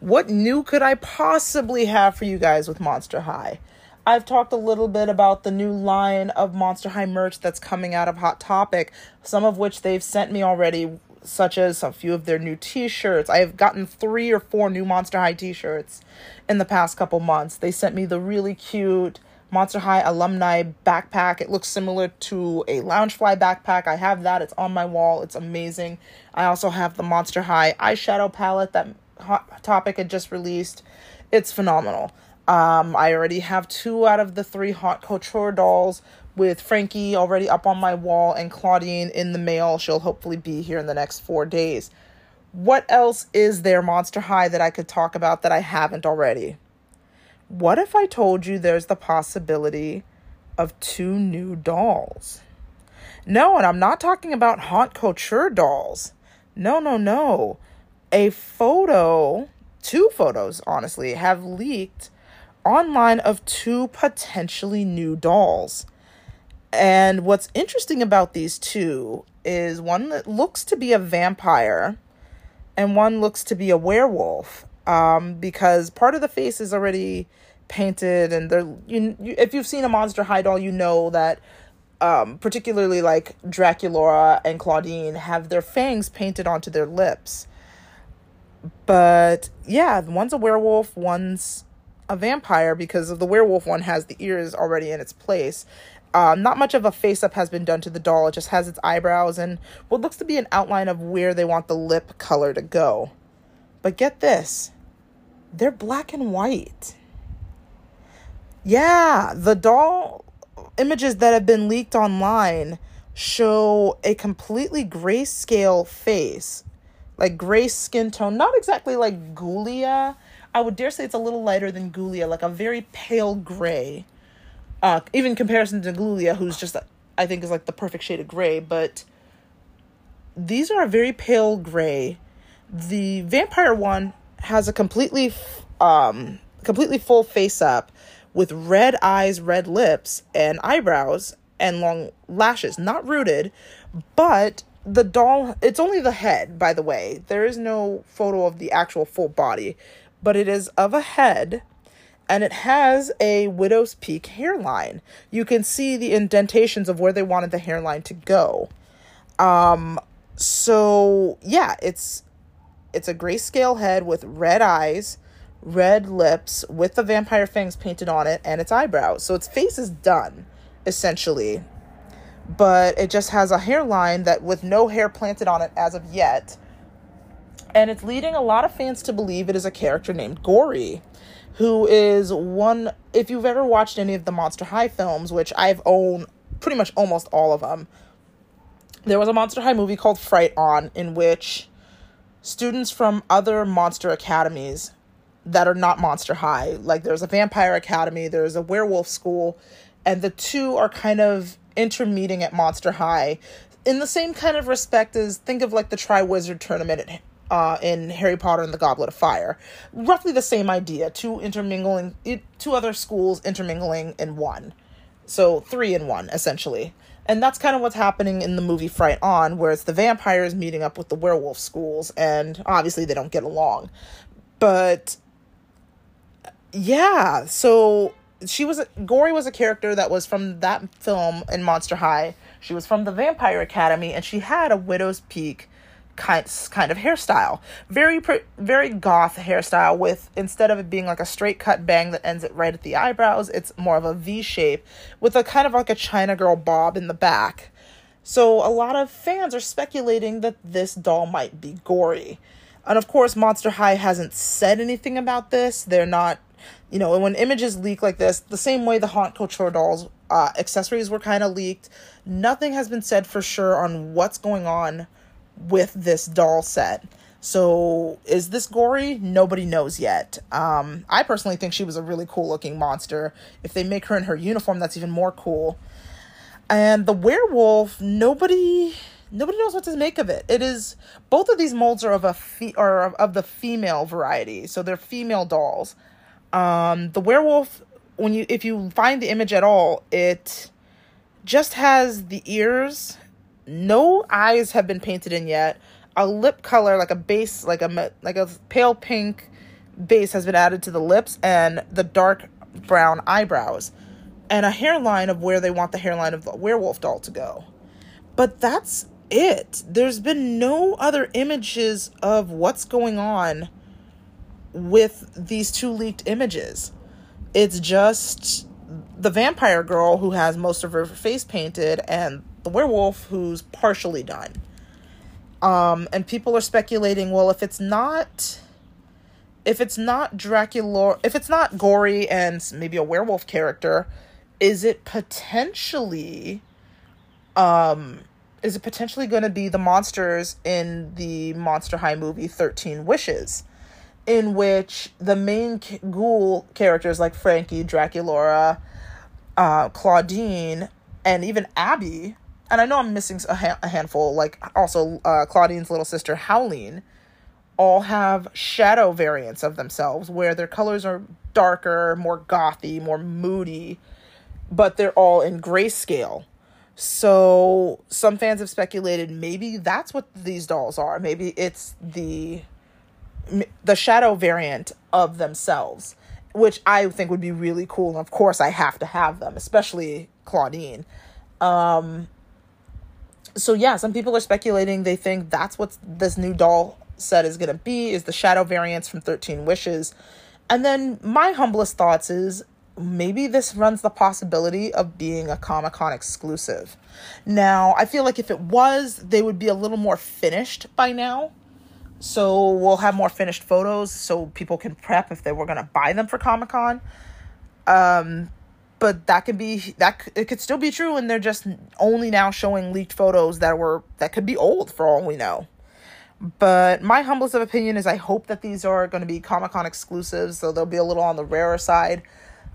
What new could I possibly have for you guys with Monster High? I've talked a little bit about the new line of Monster High merch that's coming out of Hot Topic, some of which they've sent me already, such as a few of their new t shirts. I have gotten three or four new Monster High t shirts in the past couple months. They sent me the really cute Monster High alumni backpack. It looks similar to a Loungefly backpack. I have that. It's on my wall. It's amazing. I also have the Monster High eyeshadow palette that Hot Topic had just released. It's phenomenal. Um, I already have two out of the three Haunt Couture dolls with Frankie already up on my wall and Claudine in the mail. She'll hopefully be here in the next four days. What else is there, Monster High, that I could talk about that I haven't already? What if I told you there's the possibility of two new dolls? No, and I'm not talking about haunt couture dolls. No, no, no. A photo, two photos, honestly, have leaked online of two potentially new dolls. And what's interesting about these two is one that looks to be a vampire and one looks to be a werewolf um, because part of the face is already painted and they're you, you if you've seen a monster high doll you know that um, particularly like Draculaura and Claudine have their fangs painted onto their lips. But yeah, one's a werewolf, one's a vampire because of the werewolf one has the ears already in its place. Um, not much of a face up has been done to the doll. It just has its eyebrows and what looks to be an outline of where they want the lip color to go. But get this they're black and white. Yeah, the doll images that have been leaked online show a completely grayscale face, like gray skin tone, not exactly like Ghoulia. I would dare say it's a little lighter than Ghoulia, like a very pale gray. Uh, even comparison to Ghoulia, who's just, I think, is like the perfect shade of gray, but these are a very pale gray. The vampire one has a completely, um, completely full face up with red eyes, red lips, and eyebrows and long lashes. Not rooted, but the doll, it's only the head, by the way. There is no photo of the actual full body, but it is of a head and it has a widow's peak hairline. You can see the indentations of where they wanted the hairline to go. Um so yeah, it's it's a grayscale head with red eyes red lips with the vampire fangs painted on it and its eyebrows. So its face is done, essentially. But it just has a hairline that with no hair planted on it as of yet. And it's leading a lot of fans to believe it is a character named Gory, who is one if you've ever watched any of the Monster High films, which I've owned pretty much almost all of them. There was a Monster High movie called Fright On in which students from other monster academies that are not Monster High. Like there's a Vampire Academy, there's a Werewolf School, and the two are kind of intermeeting at Monster High in the same kind of respect as think of like the Triwizard Tournament at, uh, in Harry Potter and the Goblet of Fire. Roughly the same idea, two intermingling, two other schools intermingling in one. So three in one, essentially. And that's kind of what's happening in the movie Fright On, where it's the vampires meeting up with the werewolf schools, and obviously they don't get along. But yeah, so she was Gory was a character that was from that film in Monster High. She was from the Vampire Academy, and she had a widow's peak kind kind of hairstyle, very very goth hairstyle. With instead of it being like a straight cut bang that ends it right at the eyebrows, it's more of a V shape with a kind of like a China girl bob in the back. So a lot of fans are speculating that this doll might be Gory. And of course, Monster High hasn't said anything about this. They're not you know, when images leak like this, the same way the Haunt Couture dolls uh, accessories were kind of leaked, nothing has been said for sure on what's going on with this doll set. So, is this gory? Nobody knows yet. Um, I personally think she was a really cool looking monster. If they make her in her uniform, that's even more cool. And the werewolf, nobody nobody knows what to make of it. It is both of these molds are of a fe- or of the female variety, so they're female dolls. Um, the werewolf, when you if you find the image at all, it just has the ears. No eyes have been painted in yet. A lip color, like a base, like a like a pale pink base, has been added to the lips, and the dark brown eyebrows and a hairline of where they want the hairline of the werewolf doll to go. But that's it. There's been no other images of what's going on with these two leaked images. It's just the vampire girl who has most of her face painted and the werewolf who's partially done. Um, and people are speculating, well, if it's not if it's not Dracula, if it's not gory and maybe a werewolf character, is it potentially um is it potentially going to be the monsters in the Monster High movie 13 Wishes in which the main ghoul characters like Frankie, Draculaura, uh, Claudine, and even Abbey, and I know I'm missing a, ha- a handful, like also uh, Claudine's little sister Howleen, all have shadow variants of themselves where their colors are darker, more gothy, more moody, but they're all in grayscale. So some fans have speculated maybe that's what these dolls are. Maybe it's the the shadow variant of themselves, which I think would be really cool. And of course, I have to have them, especially Claudine. Um, so yeah, some people are speculating they think that's what this new doll set is going to be is the shadow variants from 13 wishes. And then my humblest thoughts is maybe this runs the possibility of being a Comic Con exclusive. Now, I feel like if it was, they would be a little more finished by now. So we'll have more finished photos so people can prep if they were going to buy them for Comic Con. Um, but that could be that it could still be true and they're just only now showing leaked photos that were that could be old for all we know. But my humblest of opinion is I hope that these are going to be Comic Con exclusives, so they'll be a little on the rarer side.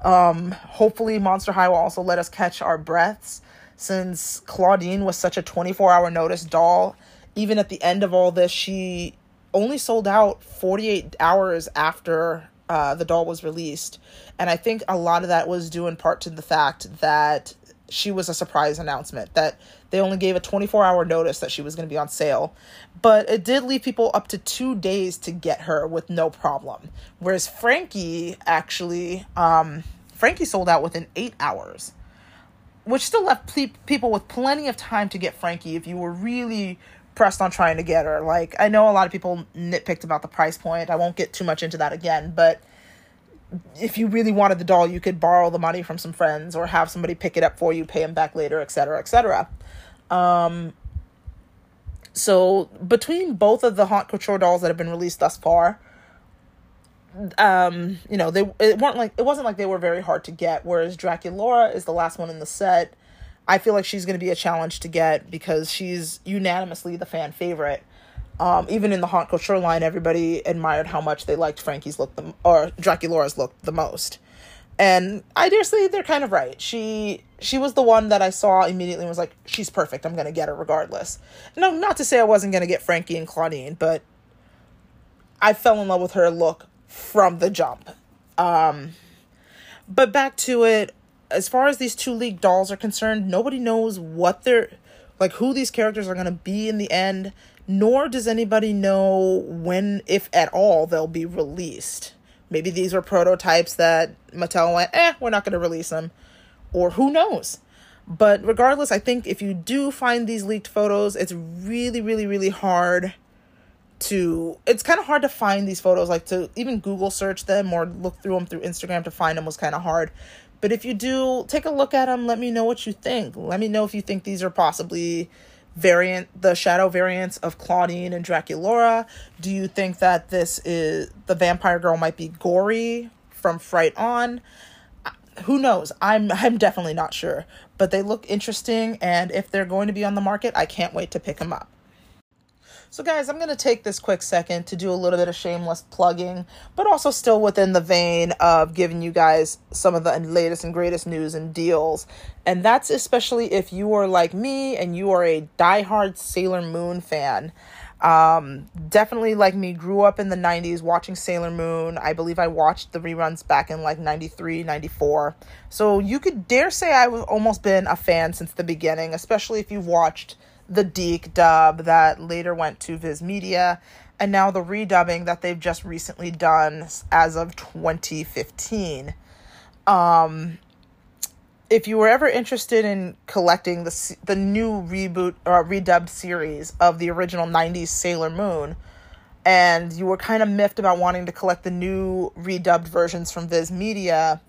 Um, hopefully, Monster High will also let us catch our breaths since Claudine was such a 24 hour notice doll. Even at the end of all this, she only sold out 48 hours after uh, the doll was released. And I think a lot of that was due in part to the fact that she was a surprise announcement, that they only gave a 24 hour notice that she was going to be on sale. But it did leave people up to two days to get her with no problem. Whereas Frankie actually, um, Frankie sold out within eight hours, which still left pe- people with plenty of time to get Frankie if you were really pressed on trying to get her. Like, I know a lot of people nitpicked about the price point. I won't get too much into that again, but if you really wanted the doll, you could borrow the money from some friends or have somebody pick it up for you, pay them back later, etc., etc. Um, so between both of the Haunt Couture dolls that have been released thus far, um, you know, they it weren't like it wasn't like they were very hard to get. Whereas Draculaura is the last one in the set. I feel like she's going to be a challenge to get because she's unanimously the fan favorite. Um, even in the Haunt Couture line, everybody admired how much they liked Frankie's look, the, or Draculaura's look the most. And I dare say they're kind of right. She she was the one that I saw immediately and was like, she's perfect. I'm gonna get her regardless. No, not to say I wasn't gonna get Frankie and Claudine, but I fell in love with her look from the jump. Um, but back to it, as far as these two league dolls are concerned, nobody knows what they're like, who these characters are gonna be in the end nor does anybody know when, if at all, they'll be released. Maybe these were prototypes that Mattel went, eh, we're not going to release them. Or who knows? But regardless, I think if you do find these leaked photos, it's really, really, really hard to. It's kind of hard to find these photos. Like to even Google search them or look through them through Instagram to find them was kind of hard. But if you do, take a look at them. Let me know what you think. Let me know if you think these are possibly variant the shadow variants of Claudine and Draculaura? Do you think that this is the vampire girl might be gory from Fright On? Who knows? I'm I'm definitely not sure, but they look interesting and if they're going to be on the market, I can't wait to pick them up. So, guys, I'm going to take this quick second to do a little bit of shameless plugging, but also still within the vein of giving you guys some of the latest and greatest news and deals. And that's especially if you are like me and you are a diehard Sailor Moon fan. Um, definitely like me, grew up in the 90s watching Sailor Moon. I believe I watched the reruns back in like 93, 94. So you could dare say I've almost been a fan since the beginning, especially if you've watched the DiC dub that later went to Viz Media, and now the redubbing that they've just recently done as of 2015. Um, if you were ever interested in collecting the the new reboot or redubbed series of the original 90s Sailor Moon and you were kind of miffed about wanting to collect the new redubbed versions from Viz Media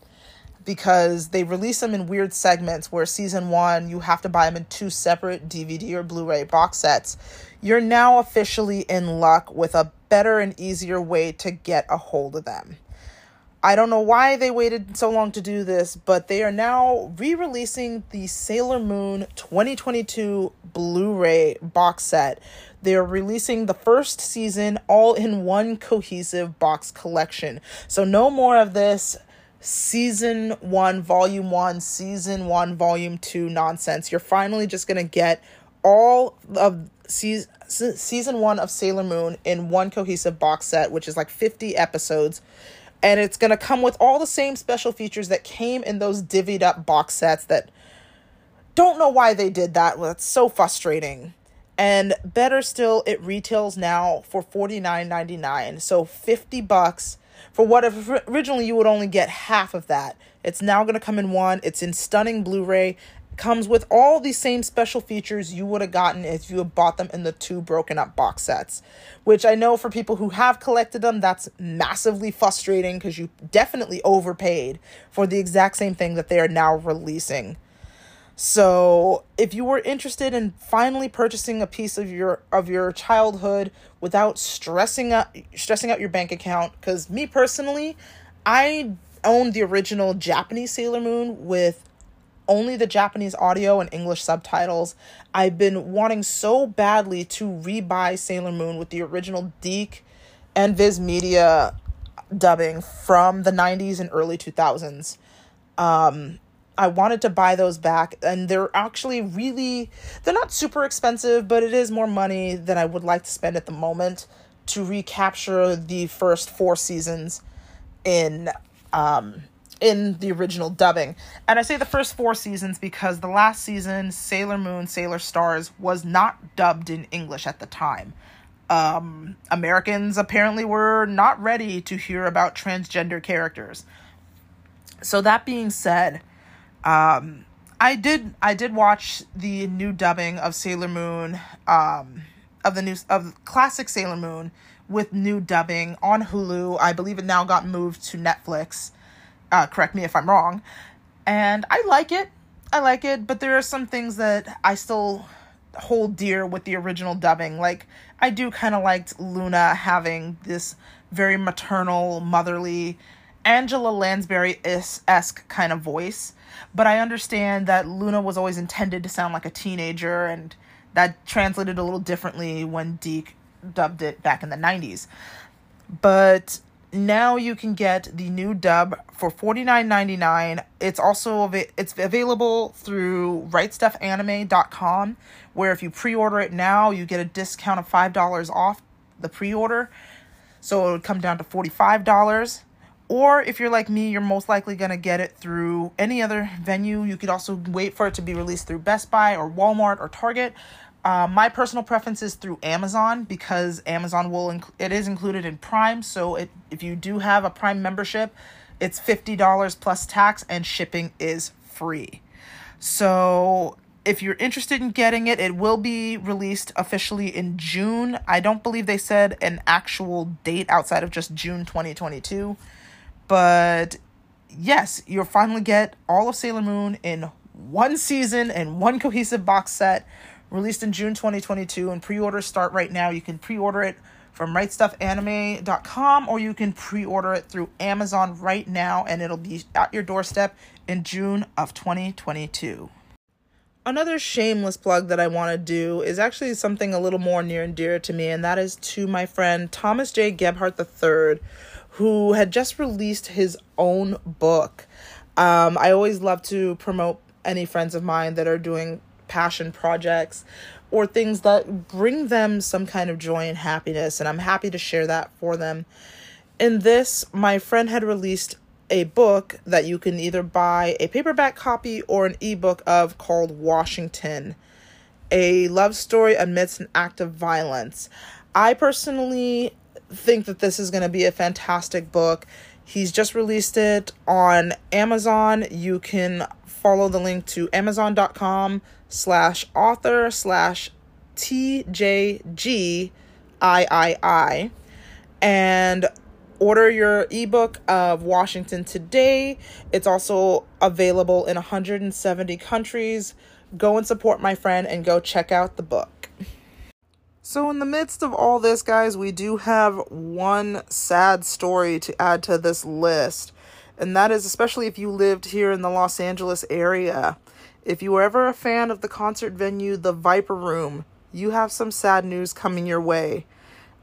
because they release them in weird segments where season 1 you have to buy them in two separate DVD or Blu-ray box sets. You're now officially in luck with a better and easier way to get a hold of them. I don't know why they waited so long to do this, but they are now re releasing the Sailor Moon 2022 Blu ray box set. They are releasing the first season all in one cohesive box collection. So, no more of this season one, volume one, season one, volume two nonsense. You're finally just going to get all of season, season one of Sailor Moon in one cohesive box set, which is like 50 episodes and it's going to come with all the same special features that came in those divvied up box sets that don't know why they did that. That's so frustrating. And better still, it retails now for $49.99. So 50 bucks for what if originally you would only get half of that. It's now going to come in one. It's in stunning Blu-ray comes with all the same special features you would have gotten if you had bought them in the two broken up box sets. Which I know for people who have collected them, that's massively frustrating because you definitely overpaid for the exact same thing that they are now releasing. So, if you were interested in finally purchasing a piece of your of your childhood without stressing out stressing out your bank account cuz me personally, I own the original Japanese Sailor Moon with only the Japanese audio and English subtitles. I've been wanting so badly to rebuy Sailor Moon with the original DiC and Viz Media dubbing from the 90s and early 2000s. Um, I wanted to buy those back, and they're actually really, they're not super expensive, but it is more money than I would like to spend at the moment to recapture the first four seasons in um, in the original dubbing. And I say the first four seasons because the last season, Sailor Moon, Sailor Stars, was not dubbed in English at the time. Um, Americans apparently were not ready to hear about transgender characters. So that being said, um, I did I did watch the new dubbing of Sailor Moon, um, of the new of classic Sailor Moon with new dubbing on Hulu. I believe it now got moved to Netflix. Uh, correct me if I'm wrong. And I like it. I like it, but there are some things that I still hold dear with the original dubbing. Like, I do kind of liked Luna having this very maternal, motherly, Angela Lansbury esque kind of voice. But I understand that Luna was always intended to sound like a teenager, and that translated a little differently when DiC dubbed it back in the 90s. But now you can get the new dub for $49.99 it's also av- it's available through rightstuffanime.com where if you pre-order it now you get a discount of $5 off the pre-order. So it would come down to $45 or if you're like me you're most likely going to get it through any other venue you could also wait for it to be released through best buy or walmart or target uh, my personal preference is through Amazon because Amazon will inc- it is included in Prime. So it, if you do have a Prime membership, it's fifty dollars plus tax and shipping is free. So if you're interested in getting it, it will be released officially in June. I don't believe they said an actual date outside of just June 2022. But yes, you'll finally get all of Sailor Moon in one season and one cohesive box set released in June 2022, and pre orders start right now. You can pre order it from rightstuffanime.com or you can pre order it through Amazon right now, and it'll be at your doorstep in June of 2022. Another shameless plug that I want to do is actually something a little more near and dear to me, and that is to my friend Thomas J. Gebhardt III, who had just released his own book. Um, I always love to promote any friends of mine that are doing passion projects or things that bring them some kind of joy and happiness. And I'm happy to share that for them. In this, my friend had released a book that you can either buy a paperback copy or an ebook of called Washington A Love Story Amidst an Act of Violence. I personally think that this is going to be a fantastic book. He's just released it on Amazon. You can follow the link to amazon.com slash author slash TJGIII and order your ebook of Washington Today. It's also available in 170 countries. Go and support my friend and go check out the book. So, in the midst of all this, guys, we do have one sad story to add to this list. And that is especially if you lived here in the Los Angeles area. If you were ever a fan of the concert venue, the Viper Room, you have some sad news coming your way.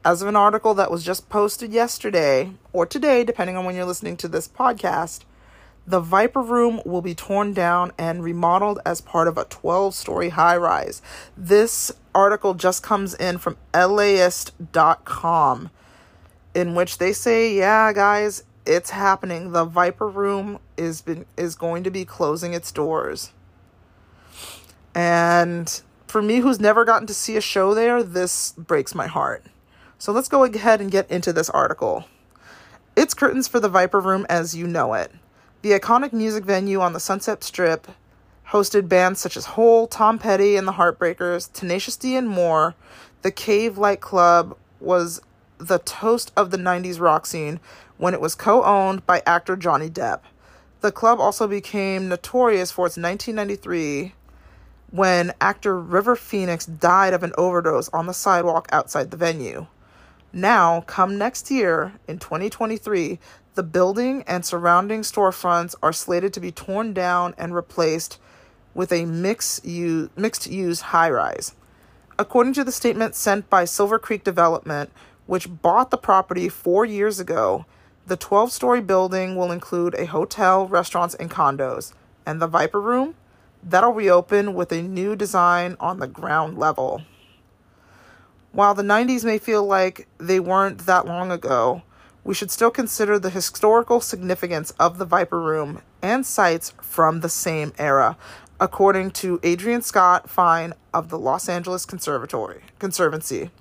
As of an article that was just posted yesterday, or today, depending on when you're listening to this podcast, the Viper Room will be torn down and remodeled as part of a 12 story high rise. This article just comes in from LAist.com, in which they say, yeah, guys, it's happening. The Viper Room is been is going to be closing its doors. And for me who's never gotten to see a show there, this breaks my heart. So let's go ahead and get into this article. It's curtains for the Viper Room as you know it. The iconic music venue on the Sunset Strip hosted bands such as Hole, Tom Petty and the Heartbreakers, Tenacious D, and more. The Cave Light Club was the toast of the 90s rock scene when it was co owned by actor Johnny Depp. The club also became notorious for its 1993 when actor River Phoenix died of an overdose on the sidewalk outside the venue. Now, come next year in 2023, the building and surrounding storefronts are slated to be torn down and replaced with a mixed use, high rise. According to the statement sent by Silver Creek Development, which bought the property four years ago, the 12 story building will include a hotel, restaurants, and condos. And the Viper Room? That'll reopen with a new design on the ground level. While the 90s may feel like they weren't that long ago, we should still consider the historical significance of the Viper Room and sites from the same era, according to Adrian Scott Fine of the Los Angeles Conservatory Conservancy.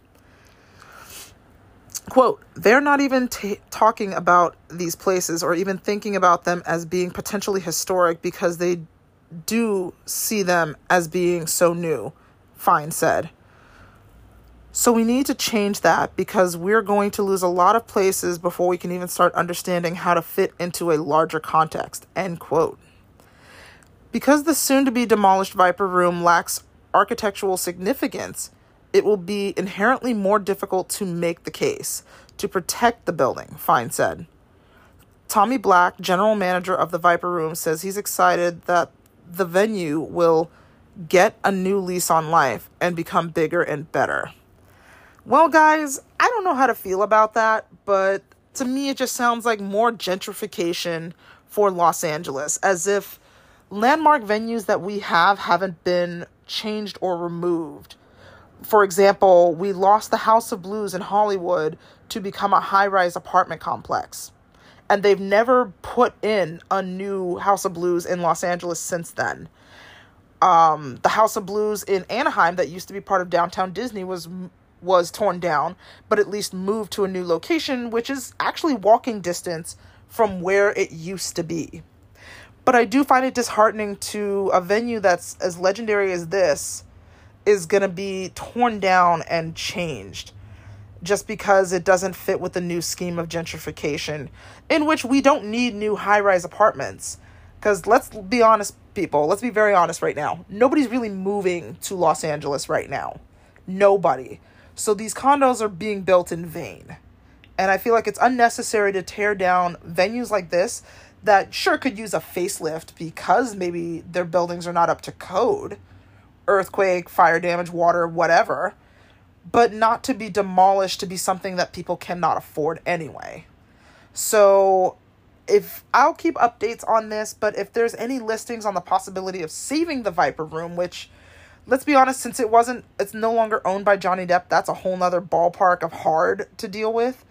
Quote, they're not even t- talking about these places or even thinking about them as being potentially historic because they do see them as being so new, Fine said. So we need to change that because we're going to lose a lot of places before we can even start understanding how to fit into a larger context. End quote. Because the soon to be demolished Viper Room lacks architectural significance, it will be inherently more difficult to make the case to protect the building, Fine said. Tommy Black, general manager of the Viper Room, says he's excited that the venue will get a new lease on life and become bigger and better. Well, guys, I don't know how to feel about that, but to me, it just sounds like more gentrification for Los Angeles, as if landmark venues that we have haven't been changed or removed. For example, we lost the House of Blues in Hollywood to become a high rise apartment complex. And they've never put in a new House of Blues in Los Angeles since then. Um, the House of Blues in Anaheim, that used to be part of downtown Disney, was was torn down, but at least moved to a new location, which is actually walking distance from where it used to be. But I do find it disheartening to a venue that's as legendary as this is going to be torn down and changed just because it doesn't fit with the new scheme of gentrification, in which we don't need new high rise apartments. Because let's be honest, people, let's be very honest right now. Nobody's really moving to Los Angeles right now. Nobody. So these condos are being built in vain. And I feel like it's unnecessary to tear down venues like this that sure could use a facelift because maybe their buildings are not up to code earthquake, fire damage, water, whatever but not to be demolished to be something that people cannot afford anyway. So if I'll keep updates on this, but if there's any listings on the possibility of saving the Viper Room, which let's be honest, since it wasn't, it's no longer owned by Johnny Depp, that's a whole nother ballpark of hard to deal with.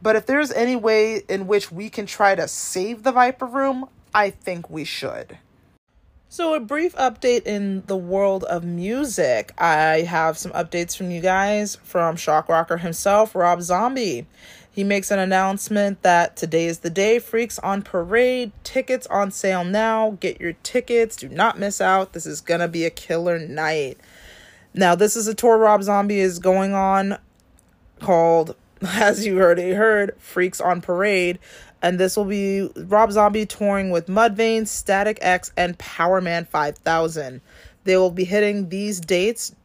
But if there's any way in which we can try to save the Viper Room, I think we should. So, a brief update in the world of music. I have some updates from you guys from shock rocker himself, Rob Zombie. He makes an announcement that today is the day. Freaks on Parade. Tickets on sale now. Get your tickets. Do not miss out. This is going to be a killer night. Now, this is a tour Rob Zombie is going on called, as you already heard, Freaks on Parade. And this will be Rob Zombie touring with Mudvayne, Static X, and Powerman 5000. They will be hitting these dates,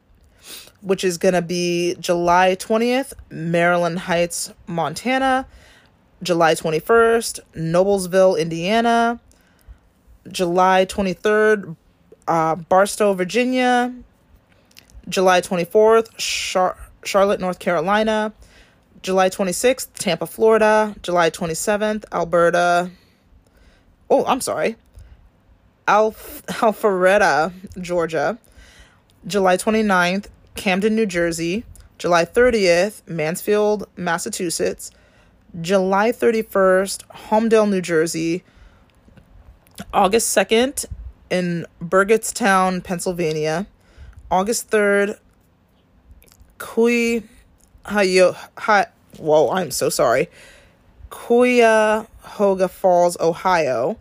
which is going to be July 20th, Maryland Heights, Montana, July 21st, Noblesville, Indiana, July 23rd, uh, Barstow, Virginia, July 24th, Char- Charlotte, North Carolina, July 26th, Tampa, Florida, July 27th, Alberta. Oh, I'm sorry. Alf- Alpharetta, Georgia. July 29th, Camden, New Jersey. July 30th, Mansfield, Massachusetts. July 31st, Holmdel, New Jersey. August 2nd, in Burgettstown, Pennsylvania. August 3rd, Kui Hi Whoa, I'm so sorry. Cuyahoga Falls, Ohio.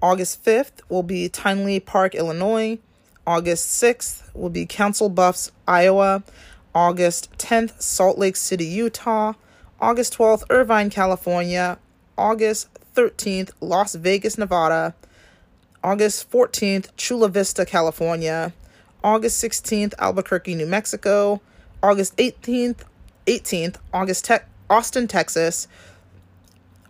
August 5th will be Tinley Park, Illinois. August 6th will be Council Bluffs, Iowa. August 10th, Salt Lake City, Utah. August 12th, Irvine, California. August 13th, Las Vegas, Nevada. August 14th, Chula Vista, California. August 16th, Albuquerque, New Mexico. August 18th, 18th, August te- Austin, Texas.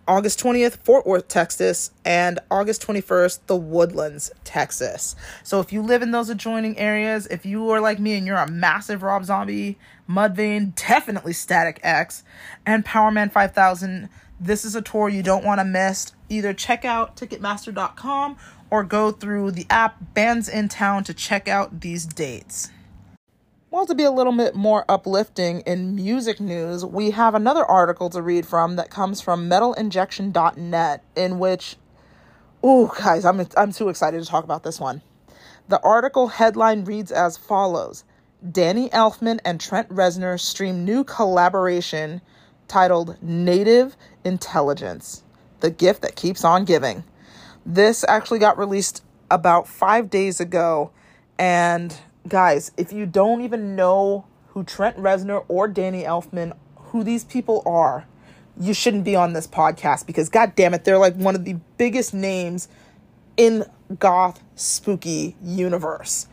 August 20th, Fort Worth, Texas, and August 21st, The Woodlands, Texas. So if you live in those adjoining areas, if you are like me and you're a massive Rob Zombie, Mudvayne, definitely Static X, and Powerman 5000, this is a tour you don't want to miss. Either check out Ticketmaster.com or go through the app Bands in Town to check out these dates. Well, to be a little bit more uplifting in music news, we have another article to read from that comes from metalinjection.net, in which, oh, guys, I'm, I'm too excited to talk about this one. The article headline reads as follows Danny Elfman and Trent Reznor stream new collaboration titled Native Intelligence The Gift That Keeps On Giving. This actually got released about five days ago, and guys, if you don't even know who Trent Reznor or Danny Elfman, who these people are, you shouldn't be on this podcast because god damn it, they're like one of the biggest names in goth spooky universe.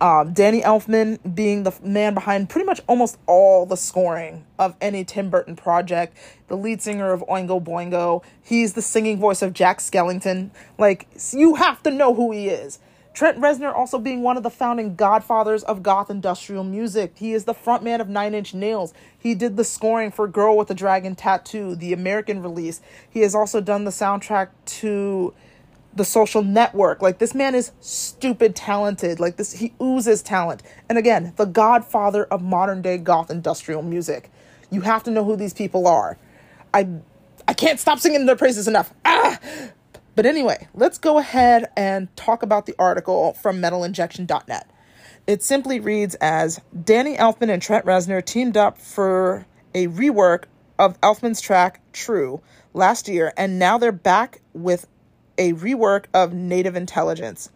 Um, Danny Elfman being the man behind pretty much almost all the scoring of any Tim Burton project, the lead singer of Oingo Boingo. He's the singing voice of Jack Skellington. Like, you have to know who he is. Trent Reznor also being one of the founding godfathers of goth industrial music. He is the frontman of Nine Inch Nails. He did the scoring for Girl with a Dragon Tattoo, the American release. He has also done the soundtrack to The Social Network. Like this man is stupid talented. Like this he oozes talent. And again, the godfather of modern day goth industrial music. You have to know who these people are. I I can't stop singing their praises enough. Ah! But anyway, let's go ahead and talk about the article from metalinjection.net. It simply reads as Danny Elfman and Trent Reznor teamed up for a rework of Elfman's track True last year, and now they're back with a rework of Native Intelligence.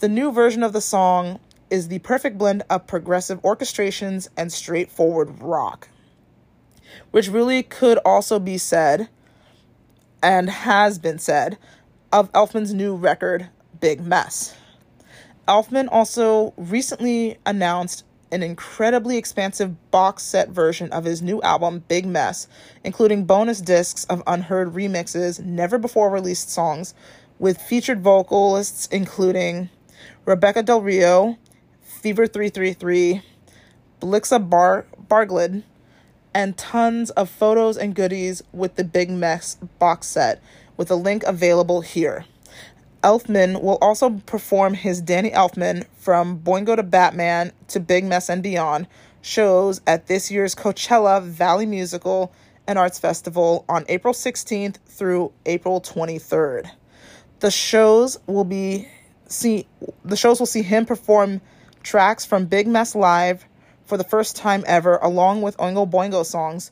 The new version of the song is the perfect blend of progressive orchestrations and straightforward rock, which really could also be said and has been said of Elfman's new record, Big Mess. Elfman also recently announced an incredibly expansive box set version of his new album, Big Mess, including bonus discs of unheard remixes, never before released songs, with featured vocalists including Rebekah Del Rio, Fever 333, Blixa Bar- Barglid, and tons of photos and goodies with the Big Mess box set, with a link available here. Elfman will also perform his Danny Elfman from Boingo to Batman to Big Mess and Beyond shows at this year's Coachella Valley Musical and Arts Festival on April 16th through April 23rd. The shows will be see the shows will see him perform tracks from Big Mess Live for the first time ever along with Oingo Boingo songs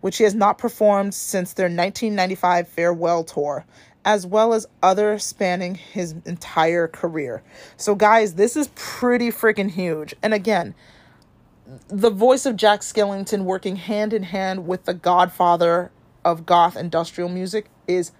which he has not performed since their 1995 farewell tour, as well as other spanning his entire career. So, guys, this is pretty freaking huge. And again, the voice of Jack Skellington working hand in hand with the godfather of goth industrial music is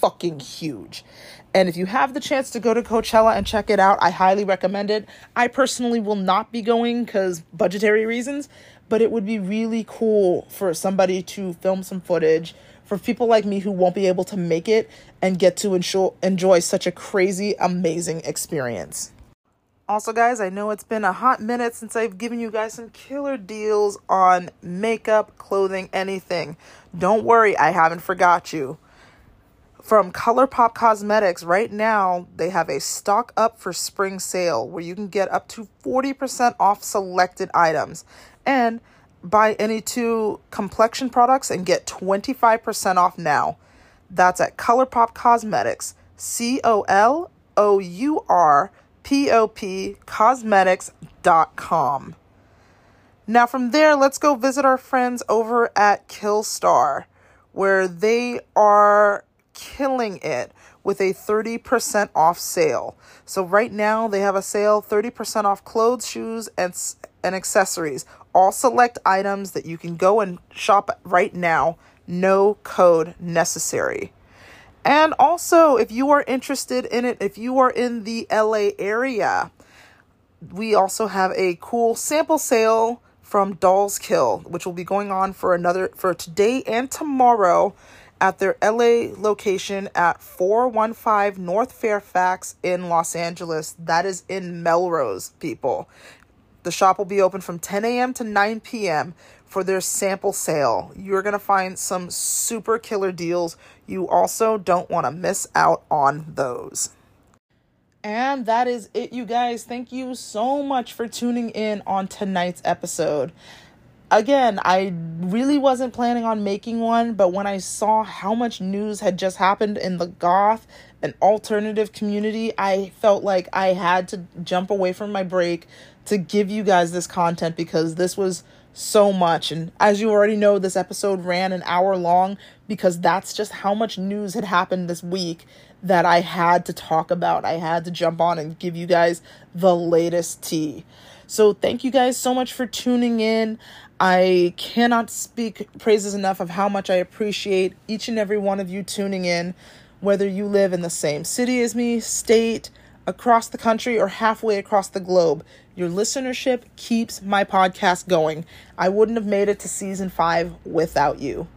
fucking huge. And if you have the chance to go to Coachella and check it out, I highly recommend it. I personally will not be going because budgetary reasons, but it would be really cool for somebody to film some footage for people like me who won't be able to make it and get to enjoy, enjoy such a crazy, amazing experience. Also, guys, I know it's been a hot minute since I've given you guys some killer deals on makeup, clothing, anything. Don't worry, I haven't forgot you from ColourPop Cosmetics, right now they have a stock up for spring sale where you can get up to 40% off selected items. And buy any two complexion products and get 25% off now. That's at ColourPop Cosmetics, C O L O U R P O P Cosmetics.com. Now, from there, let's go visit our friends over at Killstar, where they are killing it with a 30% off sale. So right now they have a sale 30% off clothes, shoes and and accessories. All select items that you can go and shop right now. No code necessary. And also, if you are interested in it, if you are in the LA area, we also have a cool sample sale from Dolls Kill, which will be going on for another for today and tomorrow at their LA location at 415 North Fairfax in Los Angeles. That is in Melrose, people. The shop will be open from 10 a.m. to 9 p.m. for their sample sale. You're going to find some super killer deals. You also don't want to miss out on those. And that is it, you guys. Thank you so much for tuning in on tonight's episode again, I really wasn't planning on making one, but when I saw how much news had just happened in the goth and alternative community, I felt like I had to jump away from my break to give you guys this content because this was so much. And as you already know, this episode ran an hour long because that's just how much news had happened this week that I had to talk about. I had to jump on and give you guys the latest tea. So, thank you guys so much for tuning in. I cannot speak praises enough of how much I appreciate each and every one of you tuning in, whether you live in the same city as me, state, across the country, or halfway across the globe. Your listenership keeps my podcast going. I wouldn't have made it to season five without you.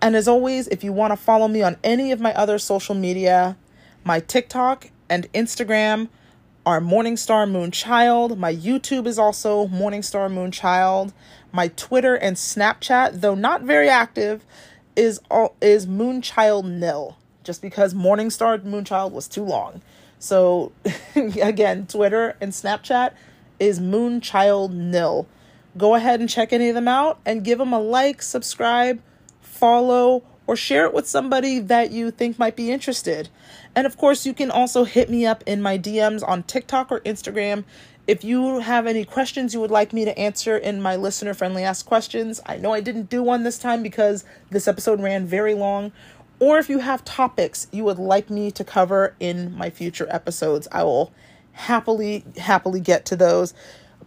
And as always, if you want to follow me on any of my other social media, my TikTok and Instagram are Morningstar Moonchild. My YouTube is also Morningstar Moonchild. My Twitter and Snapchat, though not very active, is all, is Moonchild nil. Just because Morningstar Moonchild was too long. So again, Twitter and Snapchat is Moonchild nil. Go ahead and check any of them out and give them a like, subscribe, follow, or share it with somebody that you think might be interested. And of course, you can also hit me up in my DMs on TikTok or Instagram if you have any questions you would like me to answer in my listener friendly ask questions. I know I didn't do one this time because this episode ran very long. Or if you have topics you would like me to cover in my future episodes, I will happily, happily get to those.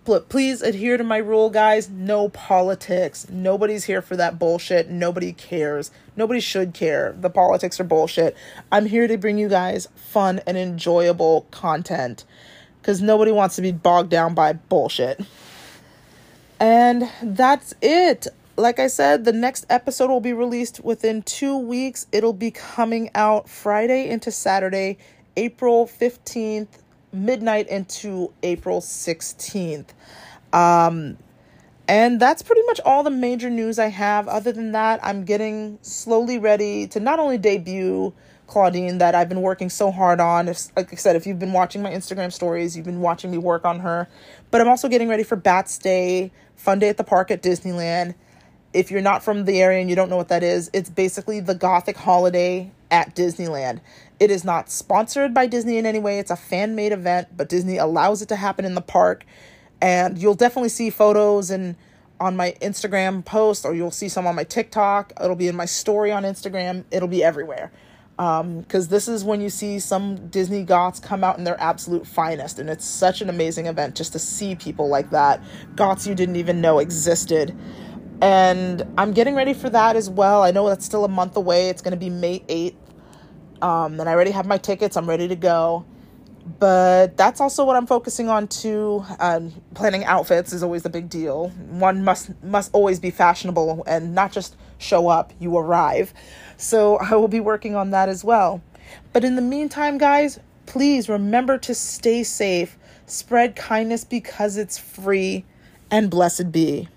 But please adhere to my rule, guys. No politics. Nobody's here for that bullshit. Nobody cares. Nobody should care. The politics are bullshit. I'm here to bring you guys fun and enjoyable content because nobody wants to be bogged down by bullshit. And that's it. Like I said, the next episode will be released within two weeks. It'll be coming out Friday into Saturday, April 15th, midnight into April 16th. Um, and that's pretty much all the major news I have. Other than that, I'm getting slowly ready to not only debut Claudine that I've been working so hard on. If, like I said, if you've been watching my Instagram stories, you've been watching me work on her. But I'm also getting ready for Bats Day, Fun Day at the Park at Disneyland. If you're not from the area and you don't know what that is, it's basically the Gothic holiday at Disneyland. It is not sponsored by Disney in any way. It's a fan made event, but Disney allows it to happen in the park. And you'll definitely see photos and on my Instagram post or you'll see some on my TikTok. It'll be in my story on Instagram. It'll be everywhere. Because um, this is when you see some Disney Goths come out in their absolute finest. And it's such an amazing event just to see people like that. Goths you didn't even know existed. And I'm getting ready for that as well. I know that's still a month away. It's going to be May 8th. Um, and I already have my tickets. I'm ready to go but that's also what I'm focusing on too. Um, planning outfits is always a big deal. One must must always be fashionable and not just show up, you arrive. So I will be working on that as well. But in the meantime, guys, please remember to stay safe, spread kindness because it's free, and blessed be.